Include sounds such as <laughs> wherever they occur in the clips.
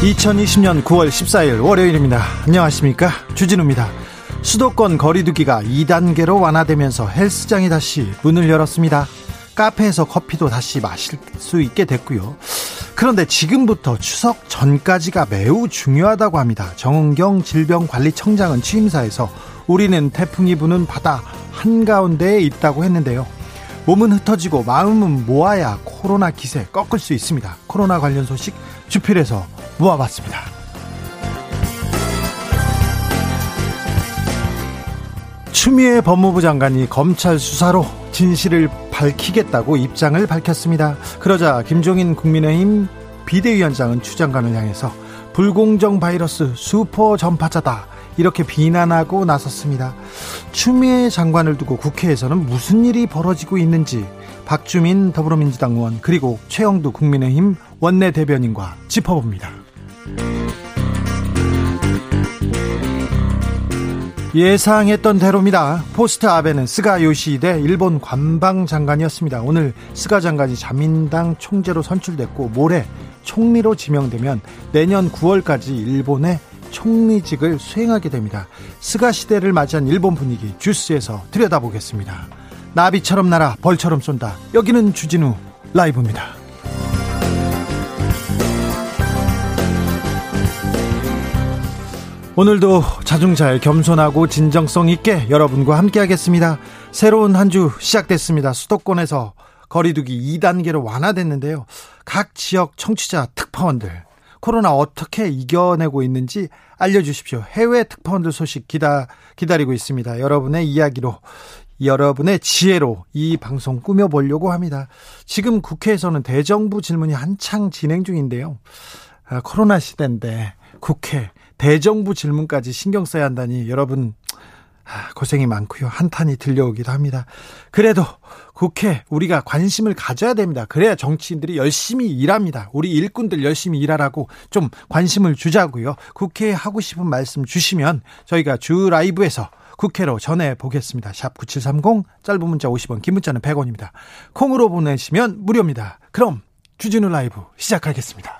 2020년 9월 14일 월요일입니다. 안녕하십니까? 주진우입니다. 수도권 거리두기가 2단계로 완화되면서 헬스장이 다시 문을 열었습니다. 카페에서 커피도 다시 마실 수 있게 됐고요. 그런데 지금부터 추석 전까지가 매우 중요하다고 합니다. 정은경 질병관리청장은 취임사에서 우리는 태풍이 부는 바다 한가운데에 있다고 했는데요. 몸은 흩어지고 마음은 모아야 코로나 기세 꺾을 수 있습니다. 코로나 관련 소식 주필에서 모아봤습니다. 추미애 법무부 장관이 검찰 수사로 진실을 밝히겠다고 입장을 밝혔습니다. 그러자 김종인 국민의힘 비대위원장은 추 장관을 향해서 불공정 바이러스 슈퍼 전파자다. 이렇게 비난하고 나섰습니다. 추미애 장관을 두고 국회에서는 무슨 일이 벌어지고 있는지 박주민 더불어민주당 의원 그리고 최형두 국민의힘 원내대변인과 짚어봅니다. 예상했던 대로입니다. 포스트 아베는 스가 요시히데 일본 관방장관이었습니다. 오늘 스가 장관이 자민당 총재로 선출됐고 모레 총리로 지명되면 내년 9월까지 일본의 총리직을 수행하게 됩니다. 스가 시대를 맞이한 일본 분위기 주스에서 들여다보겠습니다. 나비처럼 날아 벌처럼 쏜다. 여기는 주진우 라이브입니다. 오늘도 자중잘 겸손하고 진정성 있게 여러분과 함께하겠습니다. 새로운 한 주 시작됐습니다. 수도권에서 거리두기 2단계로 완화됐는데요. 각 지역 청취자 특파원들 코로나 어떻게 이겨내고 있는지 알려주십시오. 해외 특파원들 소식 기다, 기다리고 있습니다. 여러분의 이야기로, 여러분의 지혜로 이 방송 꾸며보려고 합니다. 지금 국회에서는 대정부 질문이 한창 진행 중인데요. 아, 코로나 시대인데 국회 대정부 질문까지 신경 써야 한다니 여러분 아, 고생이 많고요. 한탄이 들려오기도 합니다. 그래도 국회 우리가 관심을 가져야 됩니다. 그래야 정치인들이 열심히 일합니다. 우리 일꾼들 열심히 일하라고 좀 관심을 주자고요. 국회에 하고 싶은 말씀 주시면 저희가 주 라이브에서 국회로 전해 보겠습니다. 샵 9730 짧은 문자 50원 긴 문자는 100원입니다. 콩으로 보내시면 무료입니다. 그럼 주진우 라이브 시작하겠습니다.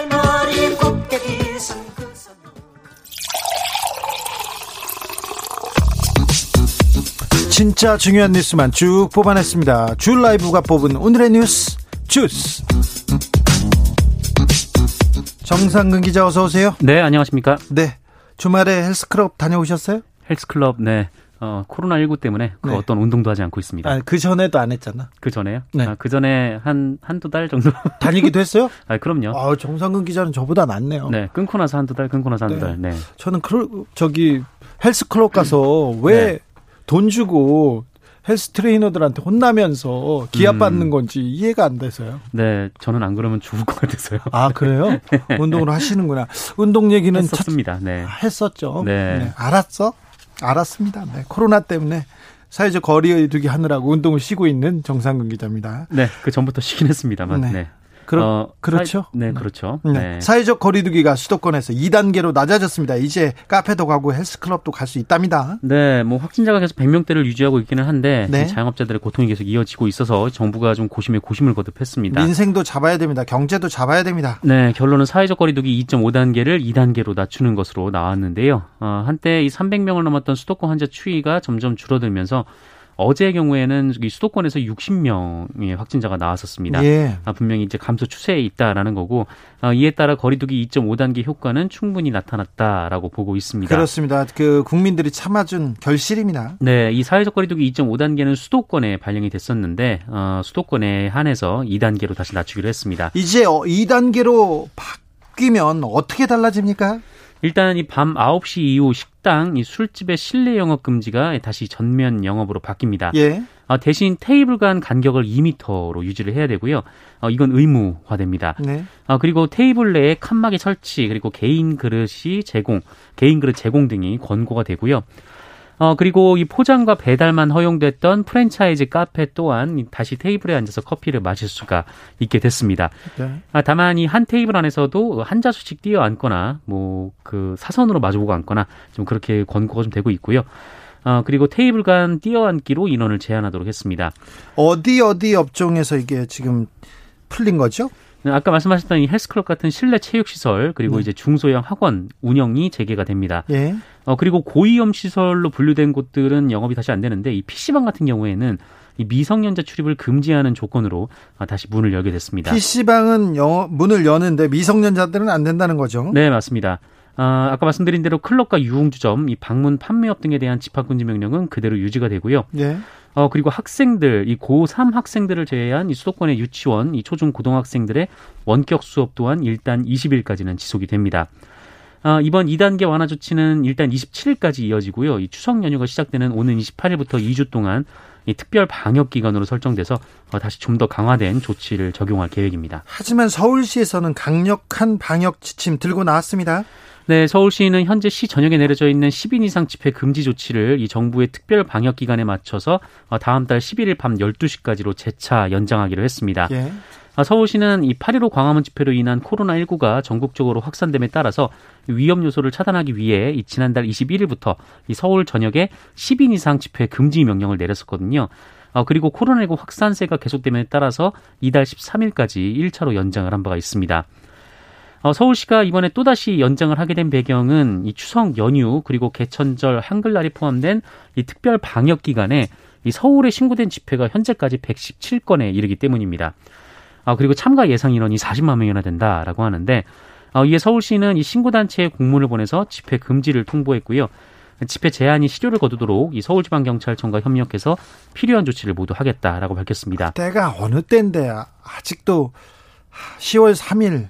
진짜 중요한 뉴스만 쭉 뽑아냈습니다. 줄 라이브가 뽑은 오늘의 뉴스 주스. 정상근 기자 어서 오세요. 네, 안녕하십니까? 네. 주말에 헬스클럽 다녀오셨어요? 헬스클럽 네. 어, 코로나19 때문에 그 네. 어떤 운동도 하지 않고 있습니다. 아, 그 전에도 안 했잖아. 그 전에요? 네. 아, 그 전에 한, 한두 달 정도. <laughs> 다니기도 했어요? 아, 그럼요. 아, 정상근 기자는 저보다 낫네요. 네. 끊고 나서 한두 달, 끊고 나서 한두 네. 달. 네. 저는 그, 저기, 헬스클럽 가서 왜 네. 돈 주고 헬스 트레이너들한테 혼나면서 기합 받는 음. 건지 이해가 안 돼서요. 네, 저는 안 그러면 죽을 것 같아서요. 아 그래요? <laughs> 네. 운동을 하시는구나. 운동 얘기는 했었습니다. 차... 네, 했었죠. 네. 네. 알았어? 알았습니다. 네, 코로나 때문에 사회적 거리두기 하느라고 운동을 쉬고 있는 정상근 기자입니다. 네, 그 전부터 쉬긴 했습니다만. 네. 네. 그러, 어, 그렇죠. 사회, 네, 그렇죠. 네. 네. 사회적 거리두기가 수도권에서 2단계로 낮아졌습니다. 이제 카페도 가고 헬스클럽도 갈 수 있답니다. 네, 뭐 확진자가 계속 100명대를 유지하고 있기는 한데 네. 자영업자들의 고통이 계속 이어지고 있어서 정부가 좀 고심에 고심을 거듭했습니다. 민생도 잡아야 됩니다. 경제도 잡아야 됩니다. 네, 결론은 사회적 거리두기 2.5단계를 2단계로 낮추는 것으로 나왔는데요. 어, 한때 이 300명을 넘었던 수도권 환자 추이가 점점 줄어들면서 어제의 경우에는 수도권에서 60명의 확진자가 나왔었습니다. 예. 아, 분명히 이제 감소 추세에 있다라는 거고 아, 이에 따라 거리두기 2.5단계 효과는 충분히 나타났다라고 보고 있습니다. 그렇습니다. 그 국민들이 참아준 결실입니다. 네, 이 사회적 거리두기 2.5단계는 수도권에 발령이 됐었는데 어, 수도권에 한해서 2단계로 다시 낮추기로 했습니다. 이제 2단계로 바뀌면 어떻게 달라집니까? 일단 이 밤 9시 이후 식당, 이 술집의 실내 영업 금지가 다시 전면 영업으로 바뀝니다. 예. 어, 대신 테이블 간 간격을 2미터로 유지를 해야 되고요. 어, 이건 의무화됩니다. 네. 어, 그리고 테이블 내에 칸막이 설치 그리고 개인 그릇이 제공, 개인 그릇 제공 등이 권고가 되고요. 어, 그리고 이 포장과 배달만 허용됐던 프랜차이즈 카페 또한 다시 테이블에 앉아서 커피를 마실 수가 있게 됐습니다. 네. 아, 다만 이 한 테이블 안에서도 한 자수씩 뛰어 앉거나 뭐 그 사선으로 마주보고 앉거나 좀 그렇게 권고가 좀 되고 있고요. 어, 그리고 테이블 간 뛰어 앉기로 인원을 제한하도록 했습니다. 어디 어디 업종에서 이게 지금 풀린 거죠? 네, 아까 말씀하셨던 이 헬스클럽 같은 실내 체육 시설 그리고 네. 이제 중소형 학원 운영이 재개가 됩니다. 예. 어 그리고 고위험 시설로 분류된 곳들은 영업이 다시 안 되는데 이 PC방 같은 경우에는 이 미성년자 출입을 금지하는 조건으로 아, 다시 문을 열게 됐습니다. PC방은 영업, 문을 여는데 미성년자들은 안 된다는 거죠? 네, 맞습니다. 아, 아까 말씀드린 대로 클럽과 유흥주점, 이 방문 판매업 등에 대한 집합금지 명령은 그대로 유지가 되고요. 네. 어, 그리고 학생들, 이 고3 학생들을 제외한 이 수도권의 유치원, 이 초중 고등학생들의 원격 수업 또한 일단 20일까지는 지속이 됩니다. 아, 이번 2단계 완화 조치는 일단 27일까지 이어지고요. 이 추석 연휴가 시작되는 오는 28일부터 2주 동안 이 특별 방역 기간으로 설정돼서 어, 다시 좀 더 강화된 조치를 적용할 계획입니다. 하지만 서울시에서는 강력한 방역 지침 들고 나왔습니다. 네, 서울시는 현재 시 전역에 내려져 있는 10인 이상 집회 금지 조치를 이 정부의 특별 방역 기간에 맞춰서 어, 다음 달 11일 밤 12시까지로 재차 연장하기로 했습니다. 예. 아, 서울시는 이 8.15 광화문 집회로 인한 코로나19가 전국적으로 확산됨에 따라서 위험 요소를 차단하기 위해 이 지난달 21일부터 이 서울 전역에 10인 이상 집회 금지 명령을 내렸었거든요. 어, 그리고 코로나19 확산세가 계속됨에 따라서 이달 13일까지 1차로 연장을 한 바가 있습니다. 어, 서울시가 이번에 또다시 연장을 하게 된 배경은 이 추석 연휴 그리고 개천절 한글날이 포함된 이 특별 방역 기간에 이 서울에 신고된 집회가 현재까지 117건에 이르기 때문입니다. 아, 그리고 참가 예상 인원이 40만 명이나 된다라고 하는데 어, 이에 서울시는 이 신고단체에 공문을 보내서 집회 금지를 통보했고요. 집회 제한이 실효를 거두도록 이 서울지방경찰청과 협력해서 필요한 조치를 모두 하겠다라고 밝혔습니다. 때가 어느 때인데 아직도 10월 3일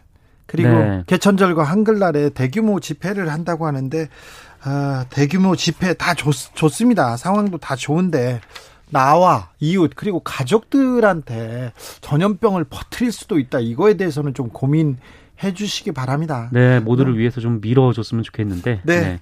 그리고 네. 개천절과 한글날에 대규모 집회를 한다고 하는데 아, 대규모 집회 다 좋, 좋습니다. 상황도 다 좋은데 나와 이웃 그리고 가족들한테 전염병을 퍼뜨릴 수도 있다. 이거에 대해서는 좀 고민해 주시기 바랍니다. 네, 모두를 네. 위해서 좀 밀어줬으면 좋겠는데. 네. 네.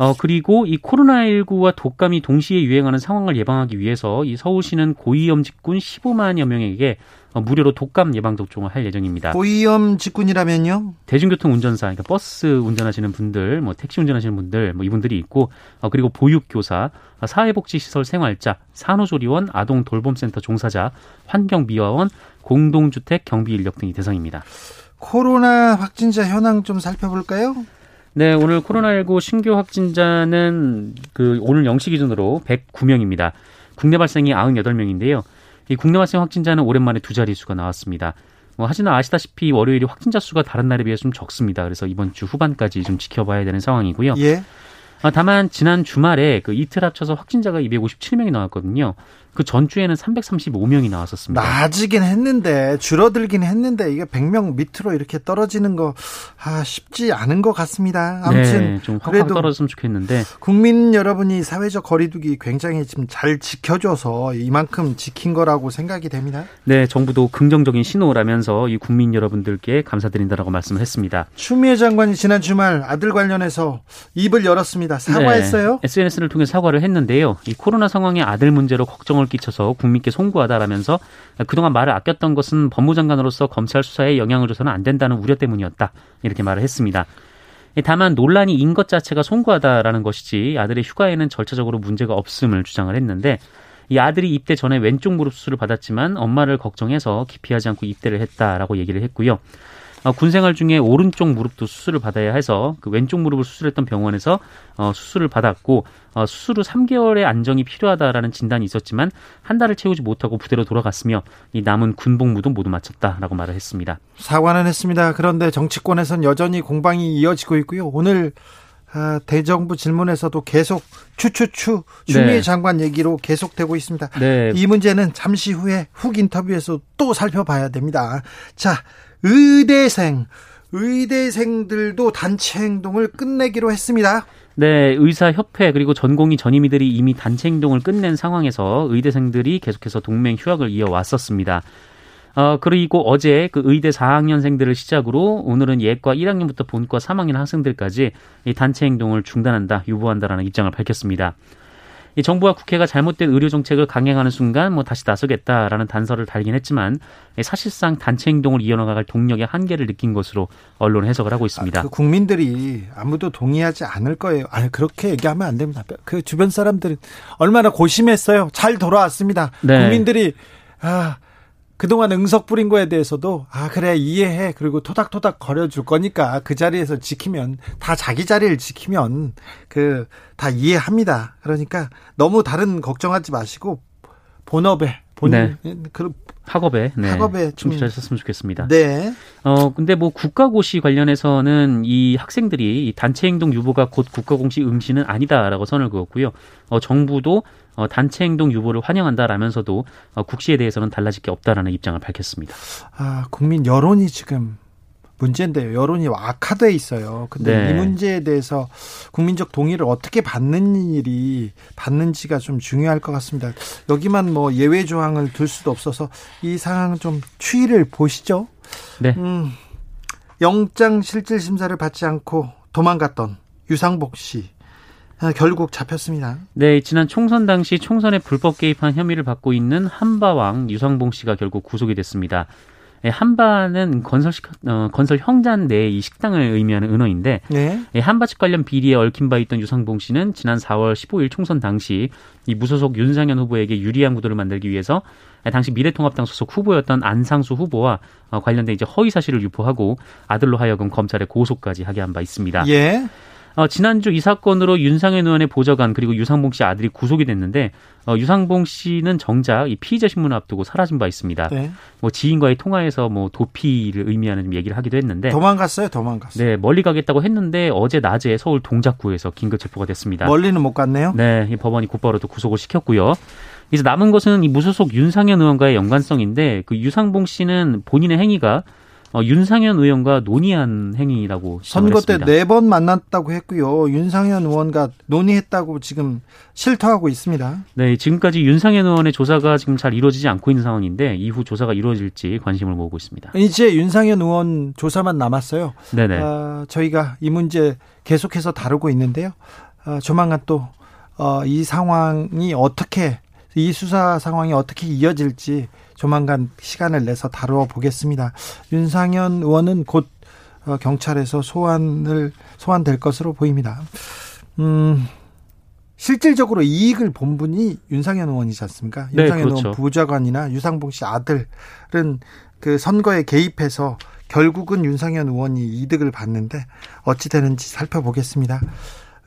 어, 그리고 이 코로나19와 독감이 동시에 유행하는 상황을 예방하기 위해서 이 서울시는 고위험 직군 15만여 명에게 어, 무료로 독감 예방 접종을 할 예정입니다. 고위험 직군이라면요? 대중교통 운전사, 그러니까 버스 운전하시는 분들, 뭐 택시 운전하시는 분들, 뭐 이분들이 있고, 어, 그리고 보육교사, 어, 사회복지시설 생활자, 산후조리원, 아동 돌봄센터 종사자, 환경미화원, 공동주택 경비 인력 등이 대상입니다. 코로나 확진자 현황 좀 살펴볼까요? 네, 오늘 코로나19 신규 확진자는 그 오늘 0시 기준으로 109명입니다. 국내 발생이 98명인데요. 이 국내 발생 확진자는 오랜만에 두 자릿수가 나왔습니다. 뭐 하지만 아시다시피 월요일이 확진자 수가 다른 날에 비해 좀 적습니다. 그래서 이번 주 후반까지 좀 지켜봐야 되는 상황이고요. 예. 아, 다만 지난 주말에 그 이틀 합쳐서 확진자가 257명이 나왔거든요. 그 전주에는 335명이 나왔었습니다. 낮이긴 했는데 줄어들긴 했는데 이게 100명 밑으로 이렇게 떨어지는 거 아, 쉽지 않은 것 같습니다. 아무튼 네, 좀 그래도 떨어졌으면 좋겠는데 국민 여러분이 사회적 거리두기 굉장히 지금 잘 지켜줘서 이만큼 지킨 거라고 생각이 됩니다. 네, 정부도 긍정적인 신호라면서 이 국민 여러분들께 감사드린다라고 말씀을 했습니다. 추미애 장관이 지난 주말 아들 관련해서 입을 열었습니다. 사과했어요? 네, SNS를 통해 사과를 했는데요. 이 코로나 상황에 아들 문제로 걱정을 고통을 끼쳐서 국민께 송구하다라면서 그동안 말을 아꼈던 것은 법무장관으로서 검찰 수사에 영향을 줘서는 안 된다는 우려 때문이었다. 이렇게 말을 했습니다. 다만 논란이 인 것 자체가 송구하다라는 것이지 아들의 휴가에는 절차적으로 문제가 없음을 주장을 했는데 이 아들이 입대 전에 왼쪽 무릎 수술을 받았지만 엄마를 걱정해서 기피하지 않고 입대를 했다라고 얘기를 했고요. 어, 군 생활 중에 오른쪽 무릎도 수술을 받아야 해서 그 왼쪽 무릎을 수술했던 병원에서 어, 수술을 받았고 어, 수술 후 3개월의 안정이 필요하다라는 진단이 있었지만 한 달을 채우지 못하고 부대로 돌아갔으며 이 남은 군복무도 모두 마쳤다라고 말을 했습니다. 사과는 했습니다. 그런데 정치권에선 여전히 공방이 이어지고 있고요. 오늘 아, 대정부 질문에서도 계속 추추추 추미애 네. 장관 얘기로 계속되고 있습니다. 네. 이 문제는 잠시 후에 훅 인터뷰에서 또 살펴봐야 됩니다. 자, 의대생, 의대생들도 단체 행동을 끝내기로 했습니다. 네, 의사협회 그리고 전공의 전임의들이 이미 단체 행동을 끝낸 상황에서 의대생들이 계속해서 동맹 휴학을 이어왔었습니다. 어, 그리고 어제 그 의대 4학년생들을 시작으로 오늘은 예과 1학년부터 본과 3학년 학생들까지 이 단체 행동을 중단한다, 유보한다라는 입장을 밝혔습니다. 이 정부와 국회가 잘못된 의료 정책을 강행하는 순간 뭐 다시 나서겠다라는 단서를 달긴 했지만 사실상 단체 행동을 이어나갈 동력의 한계를 느낀 것으로 언론 해석을 하고 있습니다. 아, 그 국민들이 아무도 동의하지 않을 거예요. 아니 그렇게 얘기하면 안 됩니다. 그 주변 사람들은 얼마나 고심했어요. 잘 돌아왔습니다. 네. 국민들이 아 그동안 응석 부린 거에 대해서도 아 그래 이해해 그리고 토닥토닥 거려줄 거니까 그 자리에서 지키면 다 자기 자리를 지키면 그 다 이해합니다. 그러니까 너무 다른 걱정하지 마시고 본업에 본 네. 그 학업에 네. 학업에 충실하셨으면 좋겠습니다. 네. 어 근데 뭐 국가고시 관련해서는 이 학생들이 단체 행동 유보가 곧 국가공식 응시는 아니다라고 선을 그었고요. 어 정부도 어, 단체 행동 유보를 환영한다라면서도 어, 국시에 대해서는 달라질 게 없다라는 입장을 밝혔습니다. 아, 국민 여론이 지금 문제인데요. 여론이 악화돼 있어요. 근데 네. 이 문제에 대해서 국민적 동의를 어떻게 받는 일이 받는지가 좀 중요할 것 같습니다. 여기만 뭐 예외 조항을 둘 수도 없어서 이 상황 좀 추이를 보시죠. 네. 음, 영장 실질 심사를 받지 않고 도망갔던 유상복 씨 아, 결국 잡혔습니다. 네, 지난 총선 당시 총선에 불법 개입한 혐의를 받고 있는 한바왕 유상봉 씨가 결국 구속이 됐습니다. 네, 한바는 건설 어, 건설 형잔 내의 이 식당을 의미하는 은어인데 네. 네, 한바집 관련 비리에 얽힌 바 있던 유상봉 씨는 지난 4월 15일 총선 당시 이 무소속 윤상현 후보에게 유리한 구도를 만들기 위해서 당시 미래통합당 소속 후보였던 안상수 후보와 어, 관련된 이제 허위 사실을 유포하고 아들로 하여금 검찰에 고소까지 하게 한 바 있습니다. 예. 어, 지난주 이 사건으로 윤상현 의원의 보좌관 그리고 유상봉 씨 아들이 구속이 됐는데 어, 유상봉 씨는 정작 이 피의자 신문을 앞두고 사라진 바 있습니다. 네. 뭐 지인과의 통화에서 뭐 도피를 의미하는 얘기를 하기도 했는데 도망갔어요, 도망갔어요. 네, 멀리 가겠다고 했는데 어제 낮에 서울 동작구에서 긴급 체포가 됐습니다. 멀리는 못 갔네요. 네, 이 법원이 곧바로 또 구속을 시켰고요. 이제 남은 것은 이 무소속 윤상현 의원과의 연관성인데 그 유상봉 씨는 본인의 행위가 어, 윤상현 의원과 논의한 행위라고 선거 때 네 번 만났다고 했고요. 윤상현 의원과 논의했다고 지금 실토하고 있습니다. 네, 지금까지 윤상현 의원의 조사가 지금 잘 이루어지지 않고 있는 상황인데 이후 조사가 이루어질지 관심을 모으고 있습니다. 이제 윤상현 의원 조사만 남았어요. 네네. 어, 저희가 이 문제 계속해서 다루고 있는데요. 어, 조만간 또이 어, 상황이 어떻게 이 수사 상황이 어떻게 이어질지 조만간 시간을 내서 다루어 보겠습니다. 윤상현 의원은 곧 어, 경찰에서 소환을 소환될 것으로 보입니다. 음, 실질적으로 이익을 본 분이 윤상현 의원이지 않습니까? 네, 윤상현 그렇죠. 의원 부좌관이나 유상봉 씨 아들은 그 선거에 개입해서 결국은 윤상현 의원이 이득을 봤는데 어찌 되는지 살펴보겠습니다.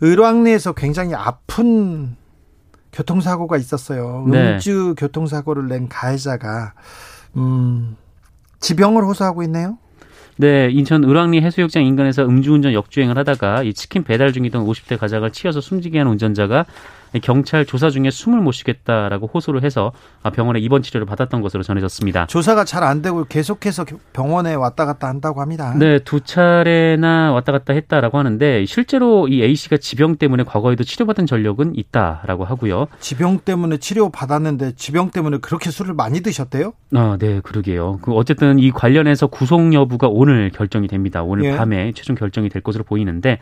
을왕리에서 굉장히 아픈 교통사고가 있었어요. 네. 음주 교통사고를 낸 가해자가 음, 지병을 호소하고 있네요. 네, 인천 을왕리 해수욕장 인근에서 음주운전 역주행을 하다가 이 치킨 배달 중이던 50대 가장을 치여서 숨지게 한 운전자가 경찰 조사 중에 숨을 못 쉬겠다라고 호소를 해서 병원에 입원 치료를 받았던 것으로 전해졌습니다. 조사가 잘 안 되고 계속해서 병원에 왔다 갔다 한다고 합니다. 네, 두 차례나 왔다 갔다 했다라고 하는데 실제로 이 A 씨가 지병 때문에 과거에도 치료받은 전력은 있다라고 하고요. 지병 때문에 치료 받았는데 지병 때문에 그렇게 술을 많이 드셨대요? 아, 네, 그러게요. 그 어쨌든 이 관련해서 구속 여부가 오늘 결정이 됩니다. 오늘 예. 밤에 최종 결정이 될 것으로 보이는데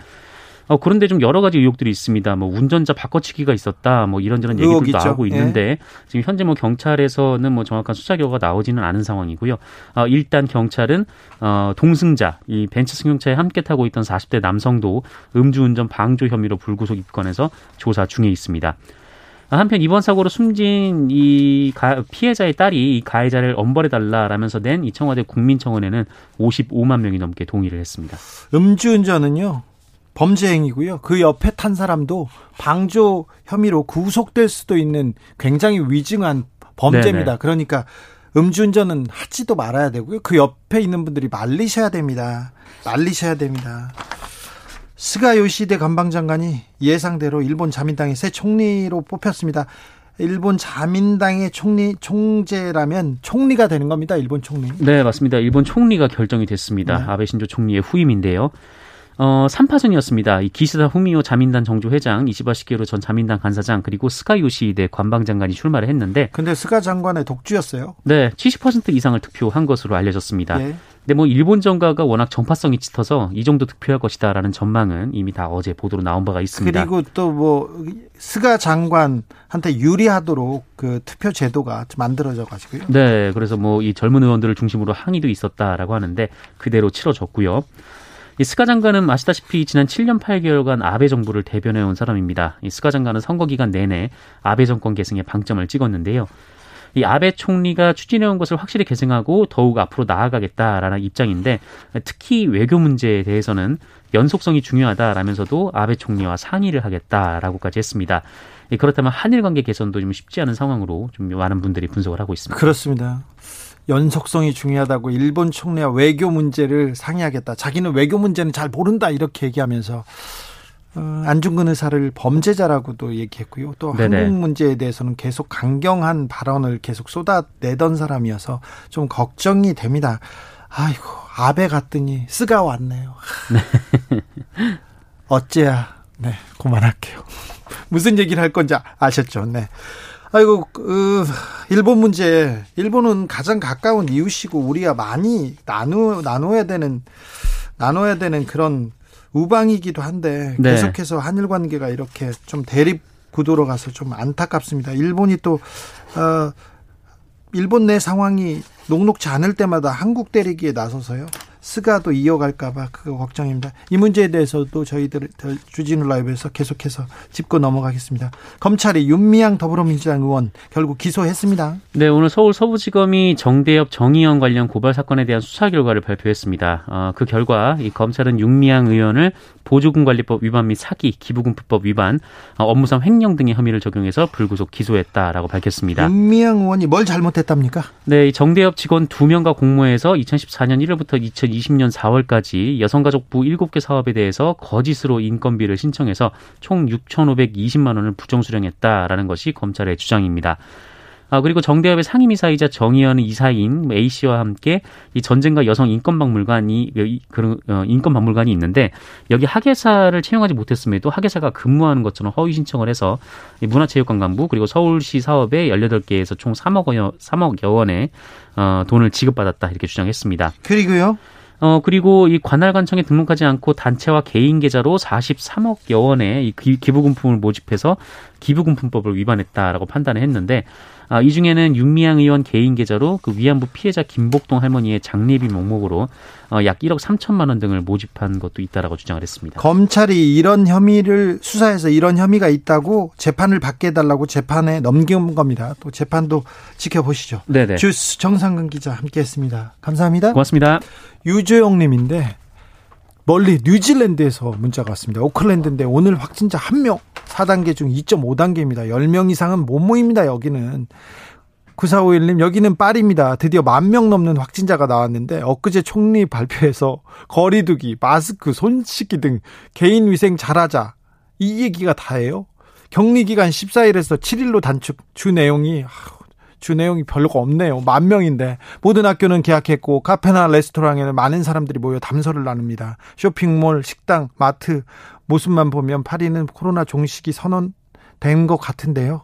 어, 그런데 좀 여러 가지 의혹들이 있습니다. 뭐 운전자 바꿔치기가 있었다. 뭐 이런저런 얘기들도 있죠. 나오고 예. 있는데 예. 지금 현재 뭐 경찰에서는 뭐 정확한 수사 결과가 나오지는 않은 상황이고요. 어, 일단 경찰은 어, 동승자 이 벤츠 승용차에 함께 타고 있던 40대 남성도 음주운전 방조 혐의로 불구속 입건해서 조사 중에 있습니다. 한편 이번 사고로 숨진 이 피해자의 딸이 이 가해자를 엄벌해달라라면서 낸 이 청와대 국민청원에는 55만 명이 넘게 동의를 했습니다. 음주운전은요 범죄 행위고요. 그 옆에 탄 사람도 방조 혐의로 구속될 수도 있는 굉장히 위증한 범죄입니다. 네네. 그러니까 음주운전은 하지도 말아야 되고요. 그 옆에 있는 분들이 말리셔야 됩니다. 말리셔야 됩니다. 스가 요시히데 관방장관이 예상대로 일본 자민당의 새 총리로 뽑혔습니다. 일본 자민당의 총리 총재라면 총리가 되는 겁니다. 일본 총리. 네, 맞습니다. 일본 총리가 결정이 됐습니다. 네. 아베 신조 총리의 후임인데요. 어, 3파전이었습니다. 이 기시다 후미오 자민당 정조회장, 이시바 시게루 전 자민당 간사장, 그리고 스가 요시히데 관방장관이 출마를 했는데. 근데 스가 장관의 독주였어요? 네, 70% 이상을 득표한 것으로 알려졌습니다. 예. 근데 뭐 일본 정가가 워낙 정파성이 짙어서 이 정도 득표할 것이다라는 전망은 이미 다 어제 보도로 나온 바가 있습니다. 그리고 또 뭐 스가 장관한테 유리하도록 그 투표 제도가 만들어져 가지고요. 네, 그래서 뭐 이 젊은 의원들을 중심으로 항의도 있었다라고 하는데 그대로 치러졌고요. 이 스가 장관은 아시다시피 지난 7년 8개월간 아베 정부를 대변해 온 사람입니다. 이 스가 장관은 선거 기간 내내 아베 정권 계승에 방점을 찍었는데요. 이 아베 총리가 추진해온 것을 확실히 계승하고 더욱 앞으로 나아가겠다라는 입장인데 특히 외교 문제에 대해서는 연속성이 중요하다라면서도 아베 총리와 상의를 하겠다라고까지 했습니다. 그렇다면 한일 관계 개선도 좀 쉽지 않은 상황으로 좀 많은 분들이 분석을 하고 있습니다. 그렇습니다. 연속성이 중요하다고 일본 총리와 외교 문제를 상의하겠다. 자기는 외교 문제는 잘 모른다 이렇게 얘기하면서 어, 안중근 의사를 범죄자라고도 얘기했고요. 또 네네. 한국 문제에 대해서는 계속 강경한 발언을 계속 쏟아내던 사람이어서 좀 걱정이 됩니다. 아이고 아베 갔더니 쓰가 왔네요. 네. <laughs> 어째야. 네, 그만할게요. <laughs> 무슨 얘기를 할 건지 아셨죠? 네. 아이고 그 일본 문제 일본은 가장 가까운 이웃이고 우리가 많이 나누 나눠야 되는 나눠야 되는 그런 우방이기도 한데 네. 계속해서 한일 관계가 이렇게 좀 대립 구도로 가서 좀 안타깝습니다. 일본이 또 어, 일본 내 상황이 녹록지 않을 때마다 한국 때리기에 나서서요. 스가도 이어갈까봐 그거 걱정입니다. 이 문제에 대해서도 저희들 주진우 라이브에서 계속해서 짚고 넘어가겠습니다. 검찰이 윤미향 더불어민주당 의원 결국 기소했습니다. 네, 오늘 서울 서부지검이 정대협 정의원 관련 고발 사건에 대한 수사 결과를 발표했습니다. 어, 그 결과 이 검찰은 윤미향 의원을 보조금관리법 위반 및 사기, 기부금법 위반, 어, 업무상 횡령 등의 혐의를 적용해서 불구속 기소했다라고 밝혔습니다. 윤미향 의원이 뭘 잘못했답니까? 네, 정대협 직원 2명과 공모해서 2014년 1월부터 2020년 4월까지 여성가족부 7개 사업에 대해서 거짓으로 인건비를 신청해서 총 6,520만 원을 부정수령했다라는 것이 검찰의 주장입니다. 아, 그리고 정대협의 상임이사이자 정의연 이사인 A 씨와 함께 이 전쟁과 여성 인권박물관이 그런 어, 인권박물관이 있는데 여기 학예사를 채용하지 못했음에도 학예사가 근무하는 것처럼 허위 신청을 해서 문화체육관광부 그리고 서울시 사업에 18개에서 총 3억 원 3억여 원의 어, 돈을 지급받았다 이렇게 주장했습니다. 그리고요. 어, 그리고 이 관할관청에 등록하지 않고 단체와 개인 계좌로 43억여 원의 이 기부금품을 모집해서 기부금품법을 위반했다라고 판단을 했는데 아, 이 중에는 윤미향 의원 개인 계좌로 그 위안부 피해자 김복동 할머니의 장례비 명목으로 어, 약 1억 3천만 원 등을 모집한 것도 있다라고 주장을 했습니다. 검찰이 이런 혐의를 수사해서 이런 혐의가 있다고 재판을 받게 해달라고 재판에 넘긴 겁니다. 또 재판도 지켜보시죠. 네네. 주스 정상근 기자 함께했습니다. 감사합니다. 고맙습니다. 유조영님인데 멀리 뉴질랜드에서 문자가 왔습니다. 오클랜드인데 오늘 확진자 1명, 4단계 중 2.5단계입니다. 10명 이상은 못 모입니다, 여기는. 9451님, 여기는 파리입니다. 드디어 만 명 넘는 확진자가 나왔는데, 엊그제 총리 발표에서 거리두기, 마스크, 손 씻기 등 개인 위생 잘하자. 이 얘기가 다예요. 격리 기간 14일에서 7일로 단축, 주 내용이, 주 내용이 별로가 없네요. 만 명인데 모든 학교는 개학했고 카페나 레스토랑에는 많은 사람들이 모여 담소를 나눕니다. 쇼핑몰, 식당, 마트 모습만 보면 파리는 코로나 종식이 선언된 것 같은데요.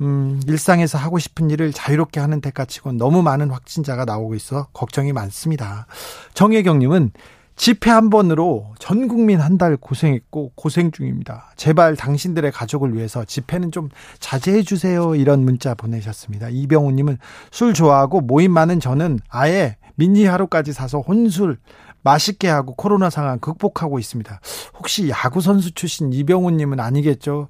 음, 일상에서 하고 싶은 일을 자유롭게 하는 데까치고 너무 많은 확진자가 나오고 있어 걱정이 많습니다. 정혜경님은 집회 한 번으로 전 국민 한 달 고생했고 고생 중입니다. 제발 당신들의 가족을 위해서 집회는 좀 자제해 주세요. 이런 문자 보내셨습니다. 이병우 님은 술 좋아하고 모임 많은 저는 아예 미니 하루까지 사서 혼술 맛있게 하고 코로나 상황 극복하고 있습니다. 혹시 야구 선수 출신 이병훈 님은 아니겠죠?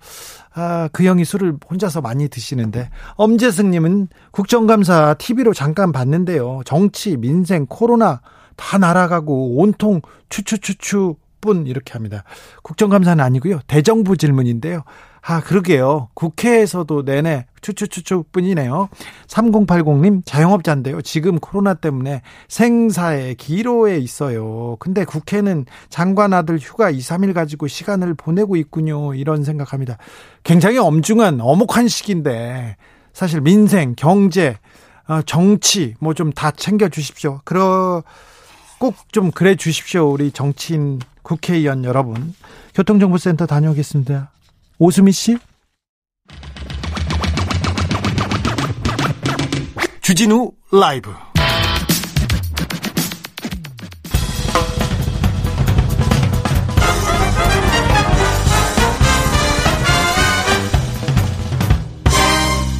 아, 그 형이 술을 혼자서 많이 드시는데 엄재승 님은 국정감사 TV로 잠깐 봤는데요. 정치, 민생, 코로나 다 날아가고 온통 추추추추 뿐 이렇게 합니다. 국정감사는 아니고요. 대정부 질문인데요. 아, 그러게요. 국회에서도 내내 추추추추 뿐이네요. 3080님, 자영업자인데요. 지금 코로나 때문에 생사의 기로에 있어요. 근데 국회는 장관 아들 휴가 2, 3일 가지고 시간을 보내고 있군요. 이런 생각합니다. 굉장히 엄중한, 어목한 시기인데, 사실 민생, 경제, 어, 정치, 뭐 좀 다 챙겨 주십시오. 그러, 꼭 좀 그래 주십시오. 우리 정치인 국회의원 여러분. 교통정보센터 다녀오겠습니다. 오수미 씨? 주진우 라이브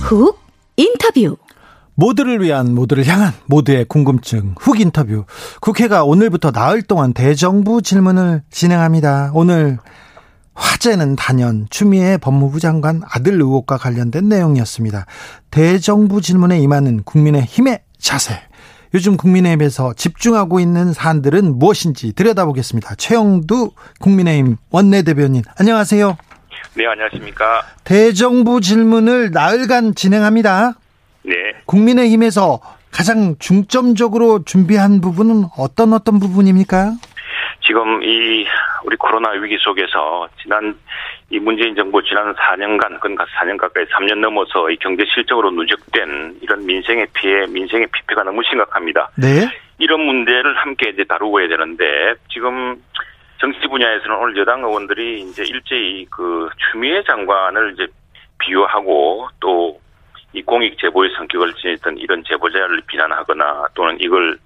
훅 인터뷰 모두를 위한 모두를 향한 모두의 궁금증 훅 인터뷰 국회가 오늘부터 나흘 동안 대정부 질문을 진행합니다. 오늘 화제는 단연 추미애 법무부 장관 아들 의혹과 관련된 내용이었습니다. 대정부 질문에 임하는 국민의 힘의 자세. 요즘 국민의힘에서 집중하고 있는 사안들은 무엇인지 들여다보겠습니다. 최영두 국민의힘 원내대변인 안녕하세요. 네, 안녕하십니까. 대정부 질문을 나흘간 진행합니다. 네. 국민의힘에서 가장 중점적으로 준비한 부분은 어떤 어떤 부분입니까? 지금 이 우리 코로나 위기 속에서 지난 이 문재인 정부 지난 4년간 그러니까 4년 가까이 3년 넘어서 이 경제 실적으로 누적된 이런 민생의 피해, 민생의 피폐가 너무 심각합니다. 네. 이런 문제를 함께 이제 다루고 해야 되는데 지금 정치 분야에서는 오늘 여당 의원들이 이제 일제히 그 추미애 장관을 이제 비유하고 또 이 공익 제보의 성격을 지녔던 이런 제보자를 비난하거나 또는 이걸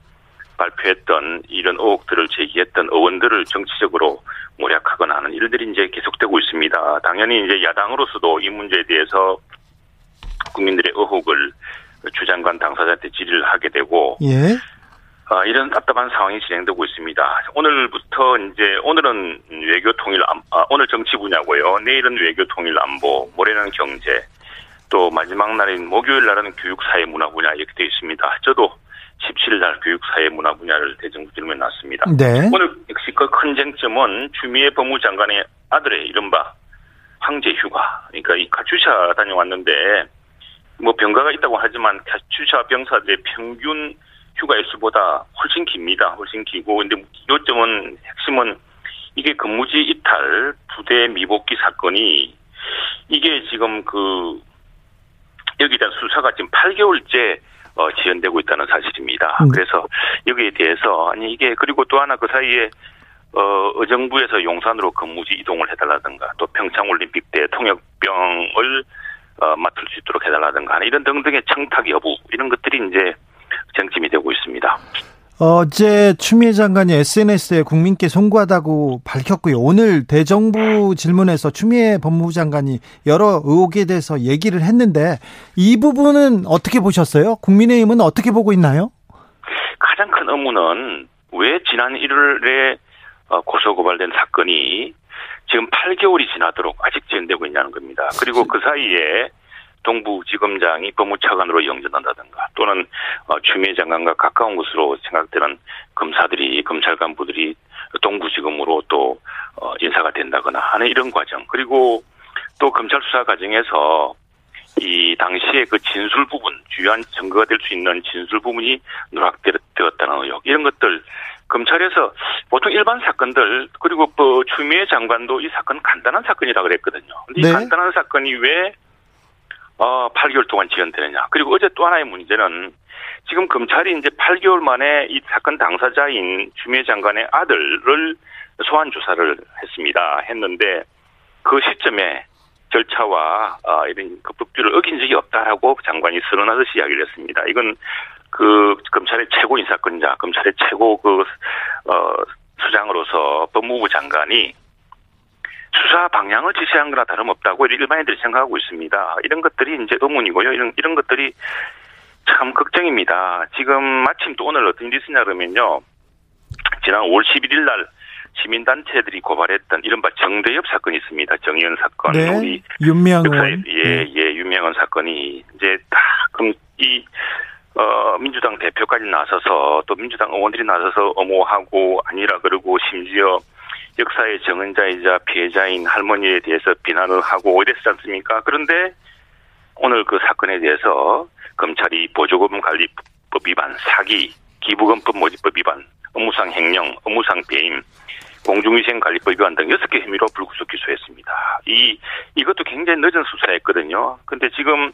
발표했던 이런 의혹들을 제기했던 의원들을 정치적으로 모략하거나 하는 일들이 이제 계속되고 있습니다. 당연히 이제 야당으로서도 이 문제에 대해서 국민들의 의혹을 주장관 당사자한테 질의를 하게 되고 예. 아, 이런 답답한 상황이 진행되고 있습니다. 오늘부터 이제 오늘은 외교 통일 안, 아, 오늘 정치 분야고요. 내일은 외교 통일 안보, 모레는 경제, 또 마지막 날인 목요일 날은 교육 사회 문화 분야 이렇게 되어 있습니다. 저도 17일 날 교육사회 문화 분야를 대정부 질문에 놨습니다. 네. 오늘 역시 그 큰 쟁점은 주미애 법무장관의 아들의 이른바 황제 휴가. 그러니까 이 가추샤 다녀왔는데 뭐 병가가 있다고 하지만 가추샤 병사들의 평균 휴가 일수보다 훨씬 깁니다. 훨씬 기고 근데 요점은 핵심은 이게 근무지 이탈 부대 미복귀 사건이 이게 지금 그 여기에 대한 수사가 지금 8개월째 어, 지연되고 있다는 사실입니다. 음. 그래서 여기에 대해서 아니 이게 그리고 또 하나 그 사이에 어, 의정부에서 용산으로 근무지 이동을 해달라든가 또 평창올림픽 때 통역병을 어, 맡을 수 있도록 해달라든가 이런 등등의 청탁 여부 이런 것들이 이제 쟁점이 되고 있습니다. 어제 추미애 장관이 SNS에 국민께 송구하다고 밝혔고요. 오늘 대정부 질문에서 추미애 법무부 장관이 여러 의혹에 대해서 얘기를 했는데 이 부분은 어떻게 보셨어요? 국민의힘은 어떻게 보고 있나요? 가장 큰 의문은 왜 지난 1월에 어, 고소고발된 사건이 지금 8개월이 지나도록 아직 진행되고 있냐는 겁니다. 그리고 그 사이에 동부지검장이 법무차관으로 영전한다든가 또는 어, 추미애 장관과 가까운 것으로 생각되는 검사들이 검찰 간부들이 동부지검으로 또 어, 인사가 된다거나 하는 이런 과정 그리고 또 검찰 수사 과정에서 이 당시에 그 진술 부분 주요한 증거가 될 수 있는 진술 부분이 누락되었다는 의혹 이런 것들 검찰에서 보통 일반 사건들 그리고 그 추미애 장관도 이 사건 간단한 사건이라 그랬거든요. 근데 네. 이 간단한 사건이 왜 어, 8개월 동안 지연되느냐. 그리고 어제 또 하나의 문제는 지금 검찰이 이제 8개월 만에 이 사건 당사자인 추미애 장관의 아들을 소환 조사를 했습니다. 했는데 그 시점에 절차와 어, 이런 그 법규를 어긴 적이 없다라고 장관이 선언하듯이 이야기를 했습니다. 이건 그 검찰의 최고 인사권자, 검찰의 최고 그 어, 수장으로서 법무부 장관이 수사 방향을 지시한 거나 다름없다고 일반인들이 생각하고 있습니다. 이런 것들이 이제 의문이고요. 이런 이런 것들이 참 걱정입니다. 지금 마침 또 오늘 어떤 일이 있으냐 그러면요. 지난 5월 11일 날 시민단체들이 고발했던 이른바 정대협 사건이 있습니다. 정의연 사건. 네. 우리. 역사에, 예, 네. 예, 유명한 사건이 이제 다 그럼 이 어, 민주당 대표까지 나서서 또 민주당 의원들이 나서서 엄호하고 아니라 그러고 심지어 역사의 정은자이자 피해자인 할머니에 대해서 비난을 하고 이랬지 않습니까? 그런데 오늘 그 사건에 대해서 검찰이 보조금 관리법 위반, 사기, 기부금법 모집법 위반, 업무상 횡령, 업무상 배임, 공중위생관리법 위반 등 6개 혐의로 불구속 기소했습니다. 이, 이것도 굉장히 늦은 수사였거든요. 근데 지금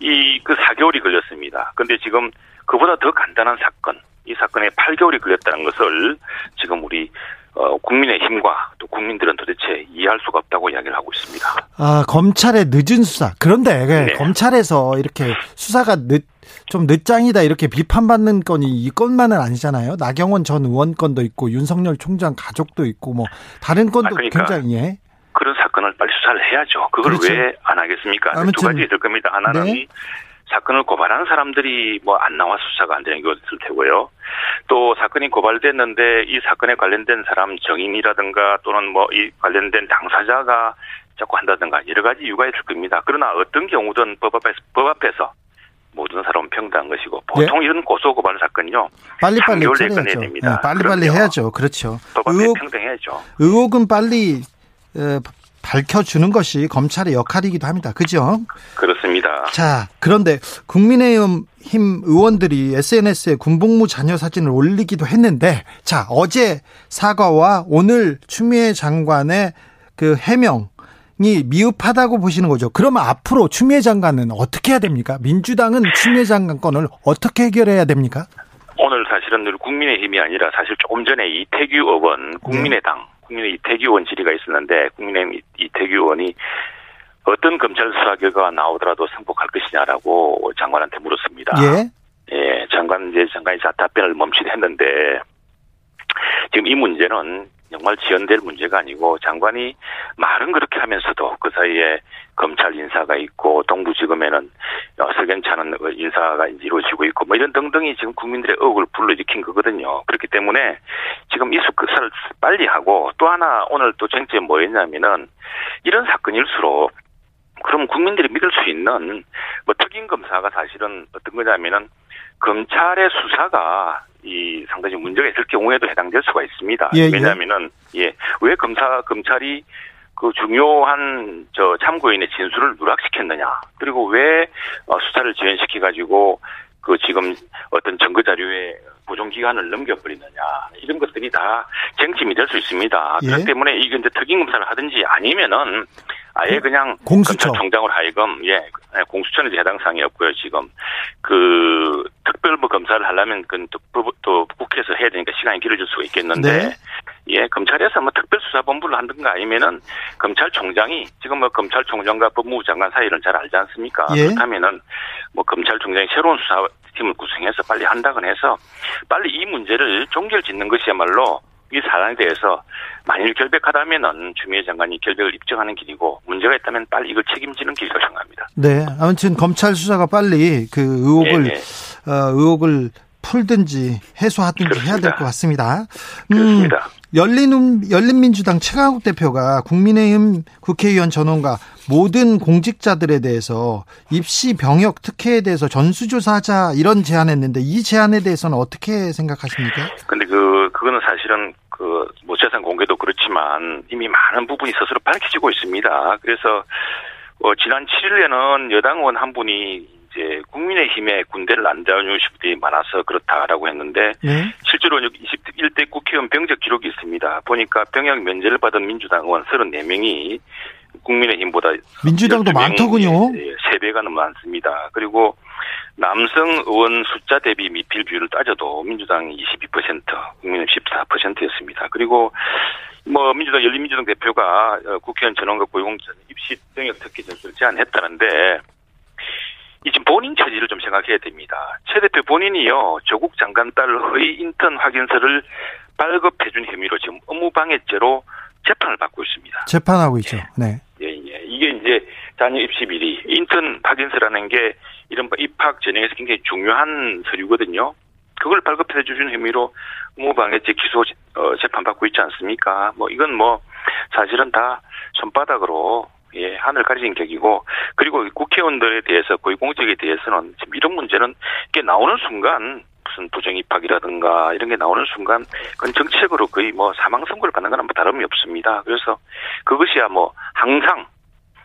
이, 그 4개월이 걸렸습니다. 근데 지금 그보다 더 간단한 사건, 이 사건에 8개월이 걸렸다는 것을 지금 우리 어, 국민의힘과 또 국민들은 도대체 이해할 수가 없다고 이야기를 하고 있습니다. 아, 검찰의 늦은 수사. 그런데 그 네. 검찰에서 이렇게 수사가 늦, 좀 늦장이다 이렇게 비판받는 건이 이 건만은 아니잖아요. 나경원 전 의원 건도 있고 윤석열 총장 가족도 있고 뭐 다른 건도 아, 그러니까 굉장히 예. 그런 사건을 빨리 수사를 해야죠. 그걸 그렇죠. 왜안 하겠습니까? 두 아무튼 가지 있을 겁니다. 하나는 네. 이 사건을 고발한 사람들이 뭐 안 나와 수사가 안 되는 게 있을 테고요. 또 사건이 고발됐는데 이 사건에 관련된 사람 정인이라든가 또는 뭐 이 관련된 당사자가 자꾸 한다든가 여러 가지 이유가 있을 겁니다. 그러나 어떤 경우든 법 앞에서, 법 앞에서 모든 사람은 평등한 것이고 보통 이런 고소 고발 사건요 빨리 빨리 3개월 내에 처리해야죠. 됩니다. 예, 빨리 빨리 그럼요. 해야죠. 그렇죠. 법 앞에 의혹, 평등해야죠. 의혹은 빨리 에, 밝혀주는 것이 검찰의 역할이기도 합니다. 그죠? 그렇습니다. 자, 그런데 국민의힘 의원들이 SNS에 군복무 자녀 사진을 올리기도 했는데, 자, 어제 사과와 오늘 추미애 장관의 그 해명이 미흡하다고 보시는 거죠. 그러면 앞으로 추미애 장관은 어떻게 해야 됩니까? 민주당은 추미애 장관 건을 어떻게 해결해야 됩니까? 오늘 사실은 늘 국민의힘이 아니라 사실 조금 전에 이태규 의원 국민의당 국민의 이태규 의원 질의가 있었는데 국민의힘 이- 이태규 의원이 어떤 검찰 수사 결과가 나오더라도 승복할 것이냐라고 장관한테 물었습니다. 예. 예, 장관 이제 장관이 자 답변을 멈추려 했는데 지금 이 문제는 정말 지연될 문제가 아니고 장관이 말은 그렇게 하면서도 그 사이에 검찰 인사가 있고 동부지검에는 어, 석연찮은 인사가 이루어지고 있고 뭐 이런 등등이 지금 국민들의 의혹을 불러일으킨 거거든요. 그렇기 때문에 지금 이 수사를 빨리 하고 또 하나 오늘 또 쟁점이 뭐였냐면은 이런 사건일수록 그럼 국민들이 믿을 수 있는 뭐 특임 검사가 사실은 어떤 거냐면은 검찰의 수사가 이 상당히 문제가 있을 경우에도 해당될 수가 있습니다. 예, 예. 왜냐하면은 예 왜 검사 검찰이 그 중요한 저 참고인의 진술을 누락시켰느냐 그리고 왜 어, 수사를 지연시켜 가지고 그 지금 어떤 증거 자료에 보존 기간을 넘겨버리느냐 이런 것들이 다 쟁점이 될 수 있습니다. 예. 그렇기 때문에 이게 이제 특임 검사를 하든지 아니면은 아예 그냥 공수처. 검찰총장으로 하여금 예 공수처는 이제 해당 사항이 없고요 지금 그 특별부 검사를 하려면 그또 또 국회에서 해야 되니까 시간이 길어질 수가 있겠는데 네. 예 검찰에서 뭐 특별수사본부를 하든가 아니면은 검찰총장이 지금 뭐 검찰총장과 법무부 장관 사이를 잘 알지 않습니까? 예. 그렇다면은 뭐 검찰총장이 새로운 수사팀을 구성해서 빨리 한다거나 해서 빨리 이 문제를 종결 짓는 것이야말로 이 사안에 대해서 만일 결백하다면은 추미애 장관이 결백을 입증하는 길이고 문제가 있다면 빨리 이걸 책임지는 길이라고 생각합니다. 네. 아무튼 검찰 수사가 빨리 그 의혹을 예, 예. 어, 의혹을 풀든지 해소하든지 해야 될 그렇습니다. 것 같습니다. 음, 그렇습니다. 열린 열린민주당 최강욱 대표가 국민의힘 국회의원 전원과 모든 공직자들에 대해서 입시 병역 특혜에 대해서 전수조사하자 이런 제안했는데 이 제안에 대해서는 어떻게 생각하십니까? 근데 그 그거는 사실은 그 뭐 재산 공개도 그렇지만 이미 많은 부분이 스스로 밝혀지고 있습니다. 그래서 어 지난 7일에는 여당 의원 한 분이 이제 국민의힘에 군대를 안 다녀오신 분들이 많아서 그렇다라고 했는데 네. 실제로 여기 21대 국회의원 병적 기록이 있습니다. 보니까 병역 면제를 받은 민주당 의원 34명이 국민의힘보다 민주당도 12명, 많더군요. 예, 3배가 너무 많습니다. 그리고 남성 의원 숫자 대비 미필 비율을 따져도 민주당이 22%, 국민은 14%였습니다. 그리고 뭐 민주당 열린민주당 대표가 어, 국회의원 전원과 고용자 입시 병역 특혜 전수를 제안했다는데 이 지금 본인 처지를 좀 생각해야 됩니다. 최 대표 본인이요 조국 장관 딸 허위 인턴 확인서를 발급해준 혐의로 지금 업무방해죄로 재판을 받고 있습니다. 재판하고 있죠. 네. 예, 예. 이게 이제 자녀 입시 비리, 인턴 확인서라는 게 이른바 입학 전형에서 굉장히 중요한 서류거든요. 그걸 발급해 주신 혐의로 무방해죄 기소 어, 재판 받고 있지 않습니까? 뭐 이건 뭐 사실은 다 손바닥으로 예, 하늘 가리진 격이고, 그리고 국회의원들에 대해서, 고위공직에 대해서는 지금 이런 문제는 이게 나오는 순간, 무슨 부정 입학이라든가 이런 게 나오는 순간 그건 정책으로 거의 뭐 사망 선고를 받는 뭐 다름이 없습니다. 그래서 그것이야 뭐 항상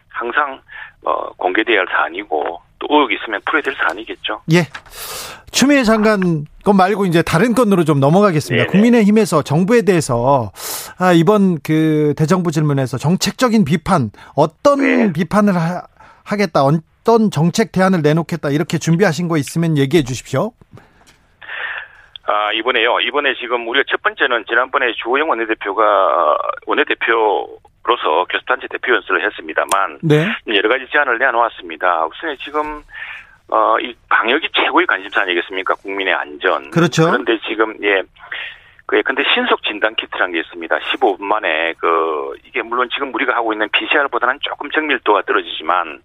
항상 어 공개돼야 할 사안이고 또 의혹이 있으면 풀어야 될 사안이겠죠. 예. 추미애 장관 것 말고 이제 다른 건으로 좀 넘어가겠습니다. 네네. 국민의힘에서 정부에 대해서 아, 이번 그 대정부 질문에서 정책적인 비판 어떤 네. 비판을 하, 하겠다 어떤 정책 대안을 내놓겠다 이렇게 준비하신 거 있으면 얘기해 주십시오. 아, 이번에요. 이번에 지금 우리가 첫 번째는 지난번에 주호영 원내대표가 원내대표 로서 교섭단체 대표 연설을 했습니다만 네. 여러 가지 제안을 내놓았습니다. 우선 지금 어, 이 방역이 최고의 관심사 아니겠습니까? 국민의 안전. 그렇죠. 그런데 지금 예. 그 근데 신속 진단 키트라는 게 있습니다. 15분 만에 그 이게 물론 지금 우리가 하고 있는 PCR보다는 조금 정밀도가 떨어지지만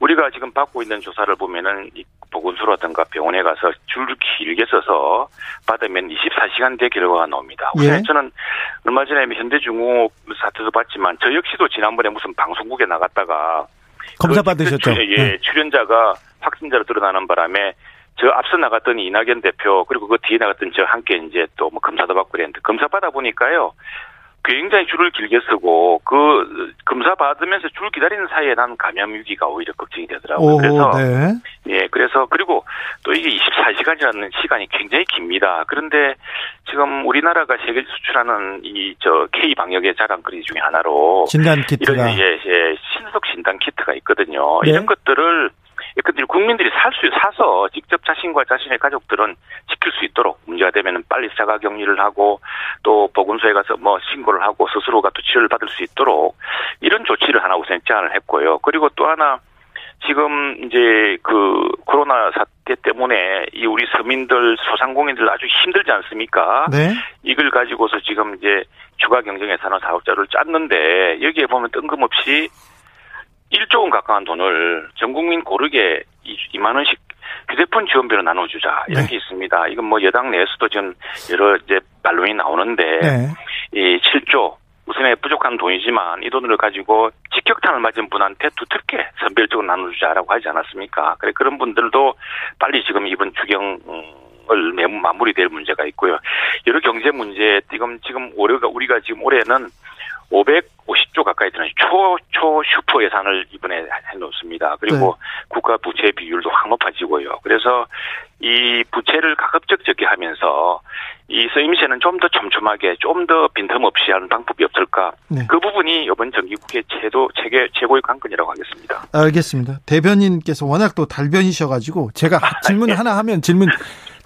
우리가 지금 받고 있는 조사를 보면은 이 보건소라든가 병원에 가서 줄을 길게 서서 받으면 24시간 뒤에 결과가 나옵니다. 예. 저는 얼마 전에 현대중공업 사태도 봤지만 저 역시도 지난번에 무슨 방송국에 나갔다가 검사 그 받으셨죠? 출, <laughs> 예, 네. 출연자가 확진자로 드러나는 바람에 저 앞서 나갔던 이낙연 대표 그리고 그 뒤에 나갔던 저 함께 이제 또 뭐 검사도 받고 그랬는데 검사 받아 보니까요 굉장히 줄을 길게 쓰고 그 검사 받으면서 줄 기다리는 사이에 난 감염 위기가 오히려 걱정이 되더라고요. 오, 그래서 네. 예 그래서 그리고 또 이게 24시간이라는 시간이 굉장히 깁니다. 그런데 지금 우리나라가 세계 수출하는 이 저 K 방역의 자랑거리 중에 하나로 진단 키트가 이런 예, 예 신속 진단 키트가 있거든요. 네. 이런 것들을 그들 국민들이 살 수 사서 직접 자신과 자신의 가족들은 지킬 수 있도록 문제가 되면 빨리 자가 격리를 하고 또 보건소에 가서 뭐 신고를 하고 스스로가 또 치료를 받을 수 있도록 이런 조치를 하나 우선 제안을 했고요. 그리고 또 하나 지금 이제 그 코로나 사태 때문에 이 우리 서민들 소상공인들 아주 힘들지 않습니까? 네. 이걸 가지고서 지금 이제 추가 경쟁에 사는 사업자를 짰는데 여기에 보면 뜬금없이 1조 원 가까운 돈을 전 국민 고르게 2만 원씩 휴대폰 지원비로 나눠주자 이런 네. 게 있습니다. 이건 뭐 여당 내에서도 지금 여러 이제 반론이 나오는데 네. 이 7조 우선에 부족한 돈이지만 이 돈을 가지고 직격탄을 맞은 분한테 두텁게 선별적으로 나눠주자라고 하지 않았습니까? 그래 그런 분들도 빨리 지금 이번 추경 을 매우 마무리될 문제가 있고요. 여러 경제 문제 지금 지금 올해가 우리가 지금 올해는 550조 가까이 되는 초, 초 슈퍼 예산을 이번에 해놓습니다. 그리고 네. 국가 부채 비율도 확 높아지고요. 그래서 이 부채를 가급적 적게 하면서 이 쓰임새는 좀 더 촘촘하게 좀 더 빈틈없이 하는 방법이 없을까? 네. 그 부분이 이번 정기국회 제도 체계 최고의 관건이라고 하겠습니다. 알겠습니다. 대변인께서 워낙 또 달변이셔가지고 제가 <laughs> 질문 네. 하나 하면 질문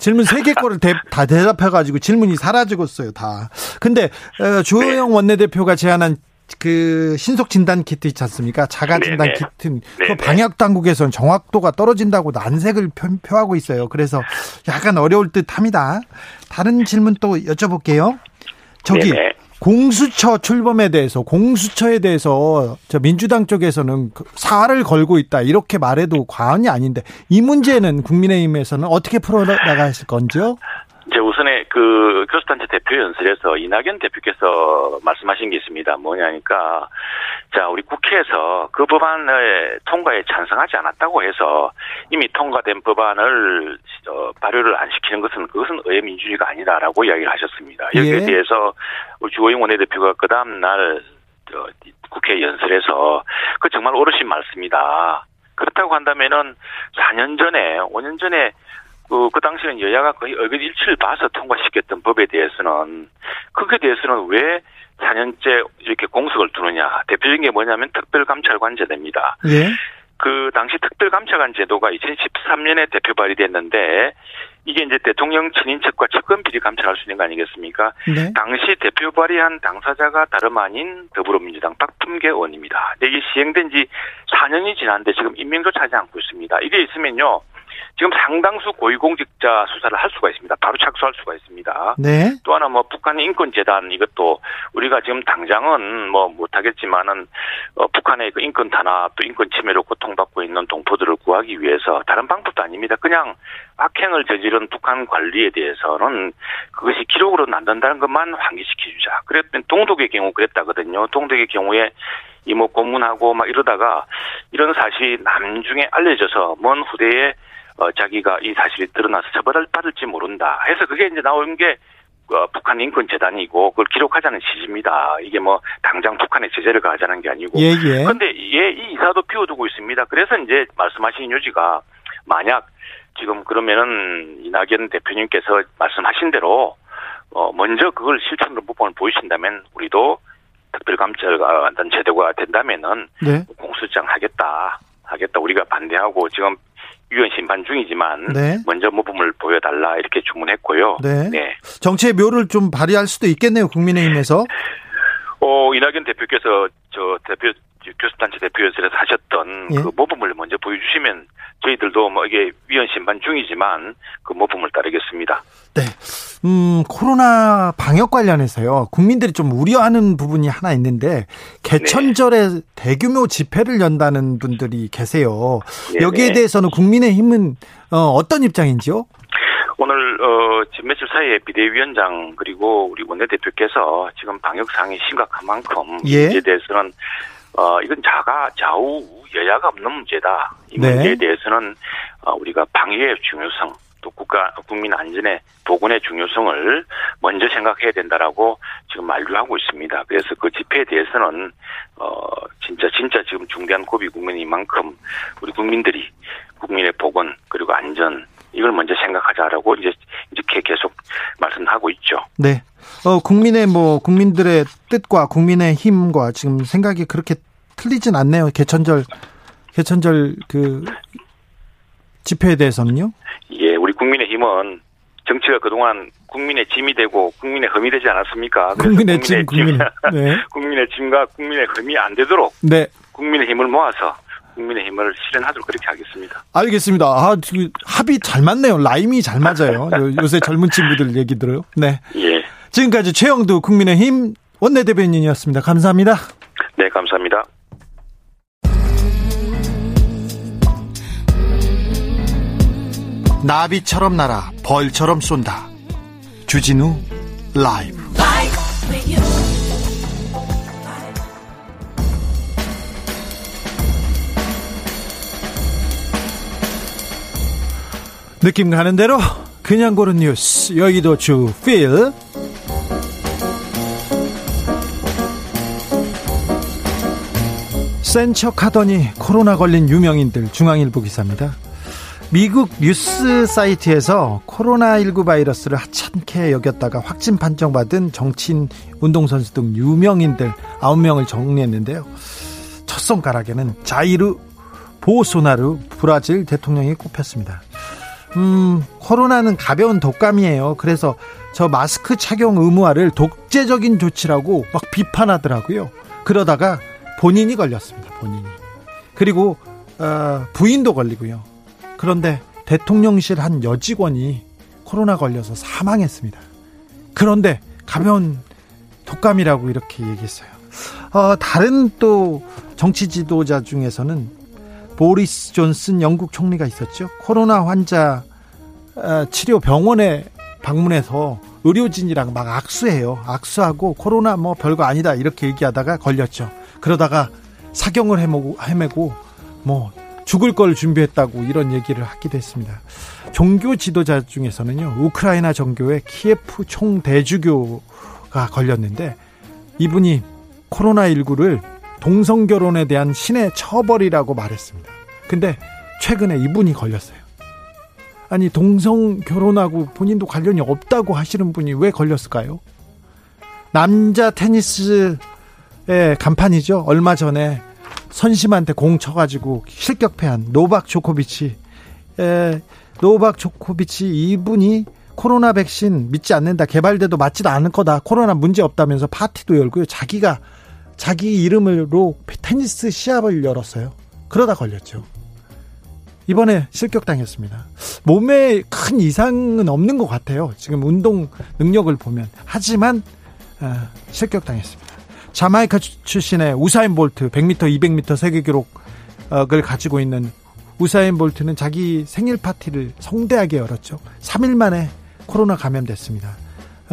질문 세 개 거를 대, 다 대답해가지고 질문이 사라지고있어요 다. 근데 어, 주호영 네. 원내대표가 제안한 그 신속 진단 키트 있지 않습니까? 자가 진단 네네. 키트. 그 방역 당국에서는 정확도가 떨어진다고 난색을 표, 하고 있어요. 그래서 약간 어려울 듯합니다. 다른 질문 또 여쭤볼게요. 저기 네네. 공수처 출범에 대해서 공수처에 대해서 저 민주당 쪽에서는 그 사활을 걸고 있다 이렇게 말해도 과언이 아닌데 이 문제는 국민의힘에서는 어떻게 풀어나가실 건지요? 이제 우선에 그 교수단체 대표 연설에서 이낙연 대표께서 말씀하신 게 있습니다. 뭐냐니까 자 우리 국회에서 그 법안의 통과에 찬성하지 않았다고 해서 이미 통과된 법안을 어, 발효를 안 시키는 것은 그것은 의회 민주주의가 아니다라고 이야기를 하셨습니다. 여기에 예. 대해서 주호영 원내대표가 그 다음 날 어, 국회 연설에서 그 정말 어르신 말씀이다. 그렇다고 한다면은 4년 전에 5년 전에 그, 그 당시에는 여야가 거의 얼굴 일치를 봐서 통과시켰던 법에 대해서는 그게 대해서는 왜 4년째 이렇게 공석을 두느냐. 대표적인 게 뭐냐면 특별감찰관제도입니다. 예. 그 당시 특별감찰관 제도가 2013년에 대표 발의됐는데 이게 이제 대통령 친인척과 측근 비리 감찰할 수 있는 거 아니겠습니까? 네. 당시 대표 발의한 당사자가 다름 아닌 더불어민주당 박품계 의원입니다. 이게 시행된 지 4년이 지났는데 지금 임명조차 하지 않고 있습니다. 이게 있으면요. 지금 상당수 고위공직자 수사를 할 수가 있습니다. 바로 착수할 수가 있습니다. 네. 또 하나 뭐 북한 인권재단 이것도 우리가 지금 당장은 뭐 못하겠지만은 어, 북한의 그 인권 탄압 또 인권 침해로 고통받고 있는 동포들을 구하기 하기 위해서 다른 방법도 아닙니다. 그냥 악행을 저지른 북한 관리에 대해서는 그것이 기록으로 남는다는 것만 환기시켜주자. 그랬더니 동독의 경우 그랬다거든요. 동독의 경우에 이모 고문하고 막 이러다가 이런 사실이 남중에 알려져서 먼 후대에 어, 자기가 이 사실이 드러나서 처벌을 받을지 모른다. 해서 그게 이제 나온 게 어, 북한 인권 재단이고 그걸 기록하자는 취지입니다. 이게 뭐 당장 북한에 제재를 가하자는 게 아니고. 예, 예. 그런데 예, 이 이사도 비워두고 있습니다. 그래서 이제 말씀하신 요지가 만약 지금 그러면은 이낙연 대표님께서 말씀하신 대로 어 먼저 그걸 실천으로 모범을 보이신다면 우리도 특별감찰관 제도가 된다면은 네. 공수장 하겠다 하겠다 우리가 반대하고 지금 유엔 심판 중이지만 네. 먼저 모범을 보여달라 이렇게 주문했고요. 네. 네. 정치의 묘를 좀 발휘할 수도 있겠네요. 국민의힘에서. <laughs> 어 이낙연 대표께서 저 대표 교수단체 대표연설에서 하셨던 예. 그 모범을 먼저 보여주시면 저희들도 뭐 이게 위헌 심판 중이지만 그 모범을 따르겠습니다. 네. 음, 코로나 방역 관련해서요. 국민들이 좀 우려하는 부분이 하나 있는데 개천절에 네. 대규모 집회를 연다는 분들이 계세요. 네네. 여기에 네. 대해서는 국민의힘은 어, 어떤 입장인지요? 오늘 어 지금 며칠 사이에 비대위원장 그리고 우리 원내대표께서 지금 방역 상황이 심각한 만큼 예. 이에 대해서는 어, 이건 자가 좌우 여야가 없는 문제다. 이 네. 문제에 대해서는 어, 우리가 방위의 중요성 또 국가 국민 안전의 보건의 중요성을 먼저 생각해야 된다라고 지금 만류하고 있습니다. 그래서 그 집회에 대해서는 어 진짜 진짜 지금 중대한 고비 국민인 만큼 우리 국민들이 국민의 보건 그리고 안전 이걸 먼저 생각하자라고 이제 이렇게 계속 말씀하고 있죠. 네. 어 국민의 뭐 국민들의 뜻과 국민의 힘과 지금 생각이 그렇게 틀리진 않네요. 개천절 개천절 그 집회에 대해서는요? 예, 우리 국민의힘은 정치가 그동안 국민의 짐이 되고 국민의 흠이 되지 않았습니까? 국민의 짐, 국민의, <laughs> 네. 국민의 짐과 국민의 흠이 안 되도록 네. 국민의 힘을 모아서 국민의 힘을 실현하도록 그렇게 하겠습니다. 알겠습니다. 아, 합이 잘 맞네요. 라임이 잘 맞아요. <laughs> 요새 젊은 친구들 얘기 들어요. 네. 예. 지금까지 최영두 국민의힘 원내대변인이었습니다. 감사합니다. 네, 감사합니다. 나비처럼 날아 벌처럼 쏜다. 주진우 라이브. 느낌 가는 대로 그냥 고른 뉴스 여의도 주필 센 척하더니 코로나 걸린 유명인들 중앙일보 기사입니다. 미국 뉴스 사이트에서 코로나19 바이러스를 하찮게 여겼다가 확진 판정받은 정치인, 운동선수 등 유명인들 9명을 정리했는데요. 첫 손가락에는 자이르 보소나루 브라질 대통령이 꼽혔습니다. 음, 코로나는 가벼운 독감이에요. 그래서 저 마스크 착용 의무화를 독재적인 조치라고 막 비판하더라고요. 그러다가 본인이 걸렸습니다. 본인이. 그리고 어, 부인도 걸리고요. 그런데 대통령실 한 여직원이 코로나 걸려서 사망했습니다. 그런데 가벼운 독감이라고 이렇게 얘기했어요. 어, 다른 또 정치 지도자 중에서는 보리스 존슨 영국 총리가 있었죠. 코로나 환자 어, 치료 병원에 방문해서 의료진이랑 막 악수해요. 악수하고 코로나 뭐 별거 아니다 이렇게 얘기하다가 걸렸죠. 그러다가 사경을 헤매고, 헤매고 뭐 죽을 걸 준비했다고 이런 얘기를 하기도 했습니다. 종교 지도자 중에서는요, 우크라이나 정교회 키예프 총대주교가 걸렸는데 이분이 코로나19를 동성결혼에 대한 신의 처벌이라고 말했습니다. 근데 최근에 이분이 걸렸어요. 아니, 동성결혼하고 본인도 관련이 없다고 하시는 분이 왜 걸렸을까요? 남자 테니스의 간판이죠. 얼마 전에 선심한테 공 쳐가지고 실격패한 노박 조코비치. 에, 노박 조코비치 이분이 코로나 백신 믿지 않는다. 개발돼도 맞지도 않을 거다. 코로나 문제 없다면서 파티도 열고요. 자기가 자기 이름으로 테니스 시합을 열었어요. 그러다 걸렸죠. 이번에 실격당했습니다. 몸에 큰 이상은 없는 것 같아요. 지금 운동 능력을 보면. 하지만 어, 실격당했습니다. 자마이카 출신의 우사인 볼트 100m, 200m 세계 기록을 가지고 있는 우사인 볼트는 자기 생일 파티를 성대하게 열었죠. 3일 만에 코로나 감염됐습니다.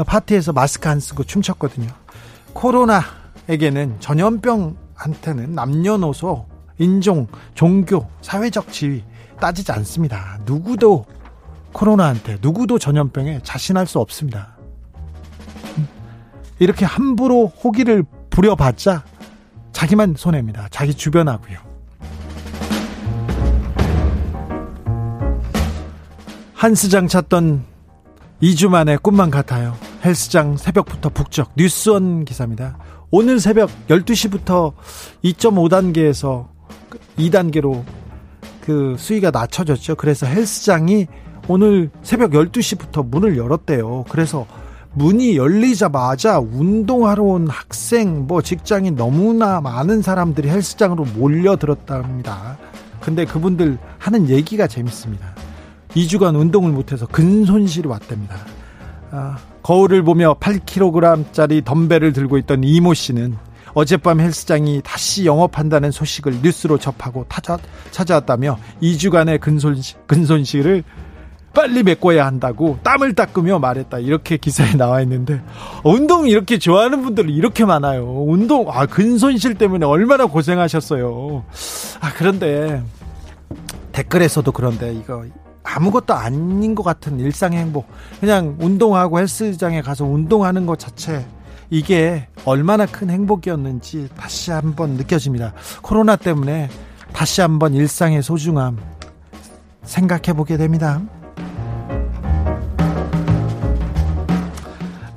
파티에서 마스크 안 쓰고 춤췄거든요. 코로나에게는 전염병한테는 남녀노소, 인종, 종교, 사회적 지위 따지지 않습니다. 누구도 코로나한테 누구도 전염병에 자신할 수 없습니다. 이렇게 함부로 호기를 부려봤자 자기만 손해입니다. 자기 주변하고요. 한스장 찾던 2주 만에 꿈만 같아요. 헬스장 새벽부터 북적 뉴스원 기사입니다. 오늘 새벽 12시부터 2.5단계에서 2단계로 그 수위가 낮춰졌죠. 그래서 헬스장이 오늘 새벽 12시부터 문을 열었대요. 그래서 문이 열리자마자 운동하러 온 학생, 뭐 직장인 너무나 많은 사람들이 헬스장으로 몰려들었답니다. 근데 그분들 하는 얘기가 재밌습니다. 2주간 운동을 못해서 근손실이 왔답니다. 아, 거울을 보며 8kg짜리 덤벨을 들고 있던 이모 씨는 어젯밤 헬스장이 다시 영업한다는 소식을 뉴스로 접하고 타자, 찾아왔다며 2주간의 근손실, 근손실을 빨리 메꿔야 한다고 땀을 닦으며 말했다. 이렇게 기사에 나와 있는데 운동 이렇게 좋아하는 분들이 이렇게 많아요. 운동 아 근손실 때문에 얼마나 고생하셨어요. 아 그런데 댓글에서도 그런데 이거 아무것도 아닌 것 같은 일상의 행복. 그냥 운동하고 헬스장에 가서 운동하는 것 자체 이게 얼마나 큰 행복이었는지 다시 한번 느껴집니다. 코로나 때문에 다시 한번 일상의 소중함 생각해 보게 됩니다.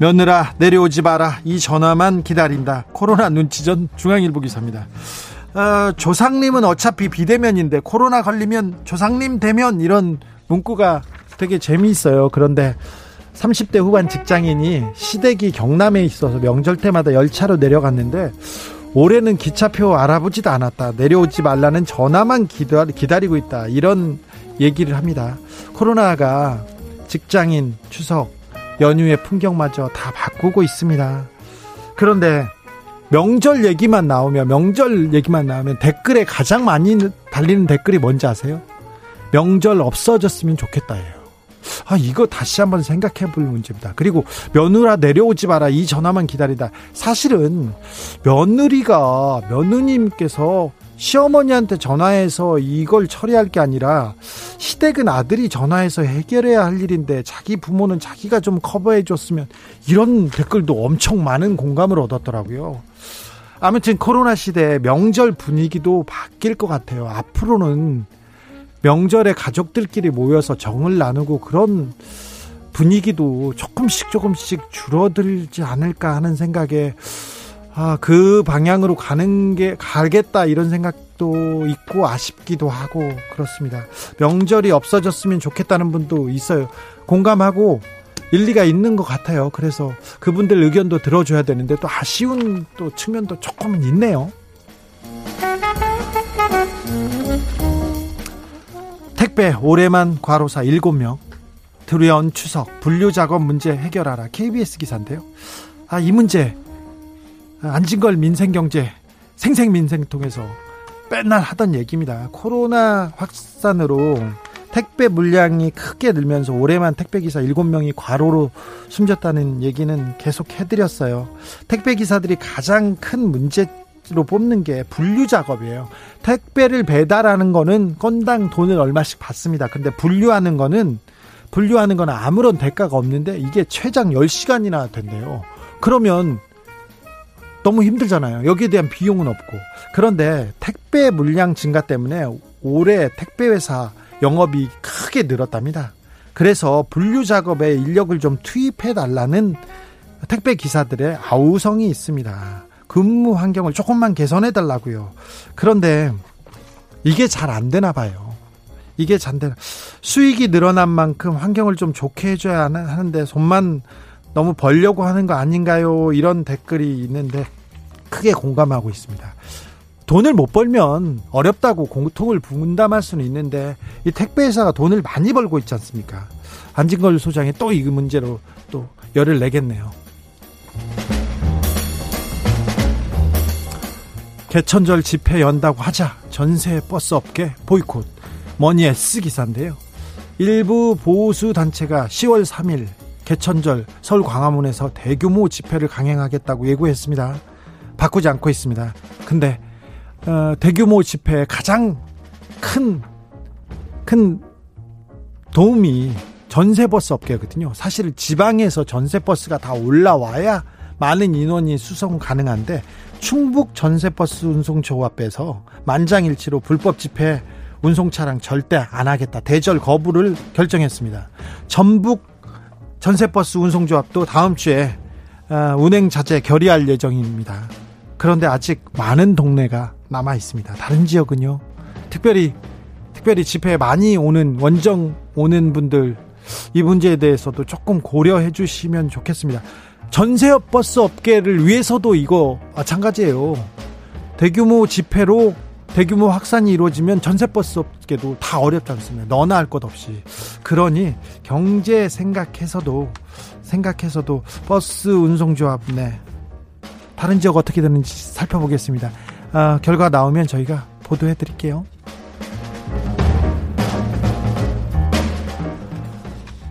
며느라 내려오지 마라. 이 전화만 기다린다. 코로나 눈치전 중앙일보 기사입니다. 어, 조상님은 어차피 비대면인데 코로나 걸리면 조상님 대면 이런 문구가 되게 재미있어요. 그런데 30대 후반 직장인이 시댁이 경남에 있어서 명절 때마다 열차로 내려갔는데 올해는 기차표 알아보지도 않았다. 내려오지 말라는 전화만 기다리고 있다. 이런 얘기를 합니다. 코로나가 직장인 추석 연휴의 풍경마저 다 바꾸고 있습니다. 그런데 명절 얘기만 나오면 명절 얘기만 나오면 댓글에 가장 많이 달리는 댓글이 뭔지 아세요? 명절 없어졌으면 좋겠다예요. 아, 이거 다시 한번 생각해 볼 문제입니다. 그리고 며느라 내려오지 마라. 이 전화만 기다리다. 사실은 며느리가 며느님께서 시어머니한테 전화해서 이걸 처리할 게 아니라 시댁은 아들이 전화해서 해결해야 할 일인데 자기 부모는 자기가 좀 커버해 줬으면 이런 댓글도 엄청 많은 공감을 얻었더라고요. 아무튼 코로나 시대 명절 분위기도 바뀔 것 같아요. 앞으로는 명절에 가족들끼리 모여서 정을 나누고 그런 분위기도 조금씩 조금씩 줄어들지 않을까 하는 생각에 아, 그 방향으로 가는 게 가겠다 이런 생각도 있고 아쉽기도 하고 그렇습니다. 명절이 없어졌으면 좋겠다는 분도 있어요. 공감하고 일리가 있는 것 같아요. 그래서 그분들 의견도 들어줘야 되는데 또 아쉬운 또 측면도 조금은 있네요. 택배 올해만 과로사 7명 두려운 추석 분류 작업 문제 해결하라 KBS 기사인데요. 아, 이 문제 안진걸 민생경제 생생민생 통해서 맨날 하던 얘기입니다. 코로나 확산으로 택배 물량이 크게 늘면서 올해만 택배기사 7명이 과로로 숨졌다는 얘기는 계속 해드렸어요. 택배기사들이 가장 큰 문제로 뽑는 게 분류 작업이에요. 택배를 배달하는 거는 건당 돈을 얼마씩 받습니다. 근데 분류하는 거는 분류하는 거는 아무런 대가가 없는데 이게 최장 10시간이나 된대요. 그러면 너무 힘들잖아요. 여기에 대한 비용은 없고. 그런데 택배 물량 증가 때문에 올해 택배 회사 영업이 크게 늘었답니다. 그래서 분류 작업에 인력을 좀 투입해 달라는 택배 기사들의 아우성이 있습니다. 근무 환경을 조금만 개선해 달라고요. 그런데 이게 잘 안 되나 봐요. 이게 잘 되나. 수익이 늘어난 만큼 환경을 좀 좋게 해줘야 하는데 손만 너무 벌려고 하는 거 아닌가요? 이런 댓글이 있는데 크게 공감하고 있습니다. 돈을 못 벌면 어렵다고 공통을 분담할 수는 있는데 이 택배회사가 돈을 많이 벌고 있지 않습니까? 안진걸 소장이 또 이 문제로 또 열을 내겠네요. 개천절 집회 연다고 하자 전세 버스 업계 보이콧 머니 S 기사인데요. 일부 보수 단체가 10월 3일 개천절 서울 광화문에서 대규모 집회를 강행하겠다고 예고했습니다. 바꾸지 않고 있습니다. 근데 어, 대규모 집회에 가장 큰, 큰 도움이 전세버스 업계거든요. 사실 지방에서 전세버스가 다 올라와야 많은 인원이 수송 가능한데 충북 전세버스 운송조합에서 만장일치로 불법 집회 운송 차량 절대 안 하겠다. 대절 거부를 결정했습니다. 전북 전세버스 운송조합도 다음 주에 어, 운행 자제 결의할 예정입니다. 그런데 아직 많은 동네가 남아 있습니다. 다른 지역은요. 특별히 특별히 집회에 많이 오는 원정 오는 분들 이 문제에 대해서도 조금 고려해 주시면 좋겠습니다. 전세 버스 업계를 위해서도 이거 마찬가지예요. 대규모 집회로 대규모 확산이 이루어지면 전세버스 업계도 다 어렵지 않습니다. 너나 할 것 없이. 그러니 경제 생각해서도 생각해서도 버스 운송조합 네 다른 지역 어떻게 되는지 살펴보겠습니다. 아, 결과 나오면 저희가 보도해 드릴게요.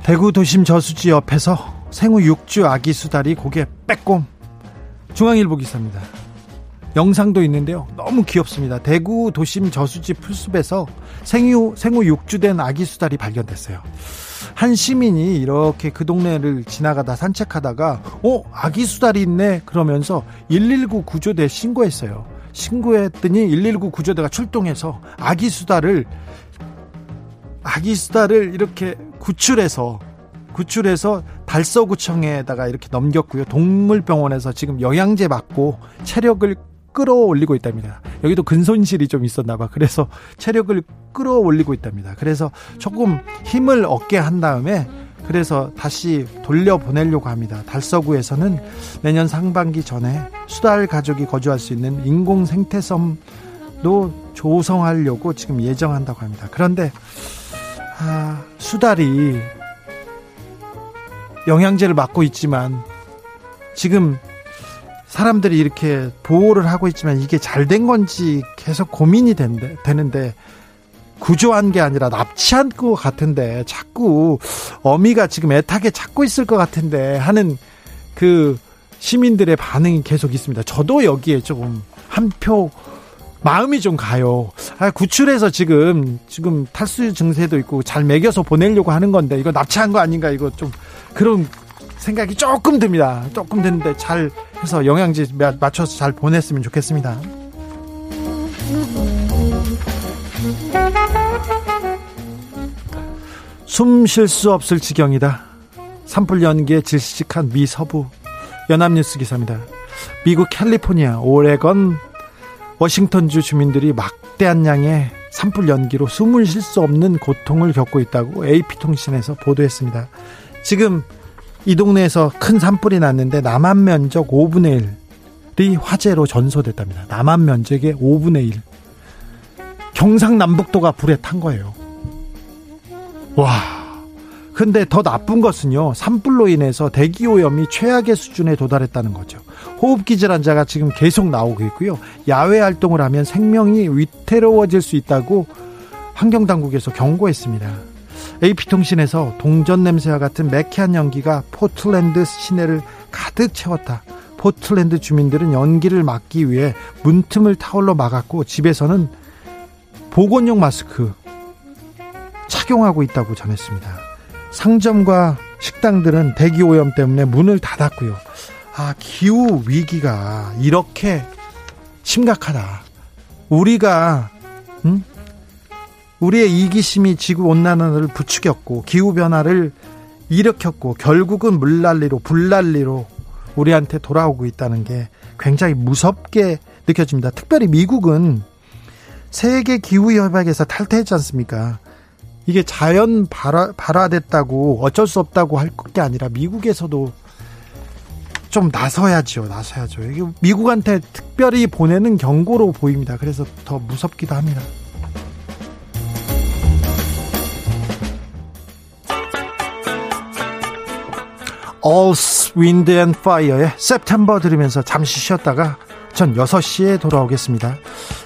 대구 도심 저수지 옆에서 생후 6주 아기 수달이 고개 빼꼼 중앙일보 기사입니다. 영상도 있는데요. 너무 귀엽습니다. 대구 도심 저수지 풀숲에서 생후, 생후 6주 된 아기 수달이 발견됐어요. 한 시민이 이렇게 그 동네를 지나가다 산책하다가 어 아기 수달이 있네 그러면서 119 구조대 신고했어요. 신고했더니 119 구조대가 출동해서 아기 수달을 아기 수달을 이렇게 구출해서 구출해서 달서구청에다가 이렇게 넘겼고요. 동물병원에서 지금 영양제 맞고 체력을 끌어올리고 있답니다. 여기도 근손실이 좀 있었나 봐. 그래서 체력을 끌어올리고 있답니다. 그래서 조금 힘을 얻게 한 다음에 그래서 다시 돌려보내려고 합니다. 달서구에서는 내년 상반기 전에 수달 가족이 거주할 수 있는 인공 생태섬도 조성하려고 지금 예정한다고 합니다. 그런데 아, 수달이 영양제를 맞고 있지만 지금 사람들이 이렇게 보호를 하고 있지만 이게 잘 된 건지 계속 고민이 된대, 되는데 구조한 게 아니라 납치한 것 같은데 자꾸 어미가 지금 애타게 찾고 있을 것 같은데 하는 그 시민들의 반응이 계속 있습니다. 저도 여기에 조금 한 표 마음이 좀 가요. 아, 구출해서 지금 지금 탈수 증세도 있고 잘 먹여서 보내려고 하는 건데 이거 납치한 거 아닌가 이거 좀 그런 생각이 조금 듭니다. 조금 드는데 잘 해서 영양제 맞춰서 잘 보냈으면 좋겠습니다. 숨 쉴 수 없을 지경이다. 산불 연기에 질식한 미 서부 연합뉴스 기사입니다. 미국 캘리포니아, 오레건, 워싱턴주 주민들이 막대한 양의 산불 연기로 숨을 쉴 수 없는 고통을 겪고 있다고 AP통신에서 보도했습니다. 지금 이 동네에서 큰 산불이 났는데 남한 면적 5분의 1이 화재로 전소됐답니다. 남한 면적의 5분의 1. 경상남북도가 불에 탄 거예요. 와. 근데 더 나쁜 것은요, 산불로 인해서 대기 오염이 최악의 수준에 도달했다는 거죠. 호흡기 질환자가 지금 계속 나오고 있고요. 야외 활동을 하면 생명이 위태로워질 수 있다고 환경당국에서 경고했습니다. AP통신에서 동전 냄새와 같은 매캐한 연기가 포틀랜드 시내를 가득 채웠다. 포틀랜드 주민들은 연기를 막기 위해 문틈을 타올로 막았고 집에서는 보건용 마스크 착용하고 있다고 전했습니다. 상점과 식당들은 대기 오염 때문에 문을 닫았고요. 아, 기후 위기가 이렇게 심각하다. 우리가 음? 우리의 이기심이 지구 온난화를 부추겼고 기후 변화를 일으켰고 결국은 물난리로 불난리로 우리한테 돌아오고 있다는 게 굉장히 무섭게 느껴집니다. 특별히 미국은 세계 기후 협약에서 탈퇴했지 않습니까? 이게 자연 발화, 발화됐다고 어쩔 수 없다고 할 게 아니라 미국에서도 좀 나서야죠. 나서야죠. 이게 미국한테 특별히 보내는 경고로 보입니다. 그래서 더 무섭기도 합니다. All Wind and Fire의 September 들으면서 잠시 쉬었다가 전 6시에 돌아오겠습니다.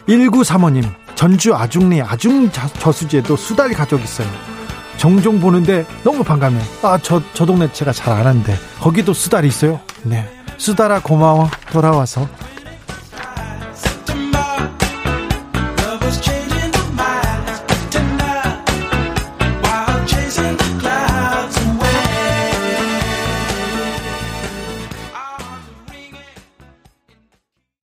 1935님, 전주 아중리 아중 저수지에도 수달 가족 있어요. 종종 보는데 너무 반가워요. 아, 저, 저 동네 제가 잘 아는데. 거기도 수달이 있어요. 네. 수달아 고마워. 돌아와서.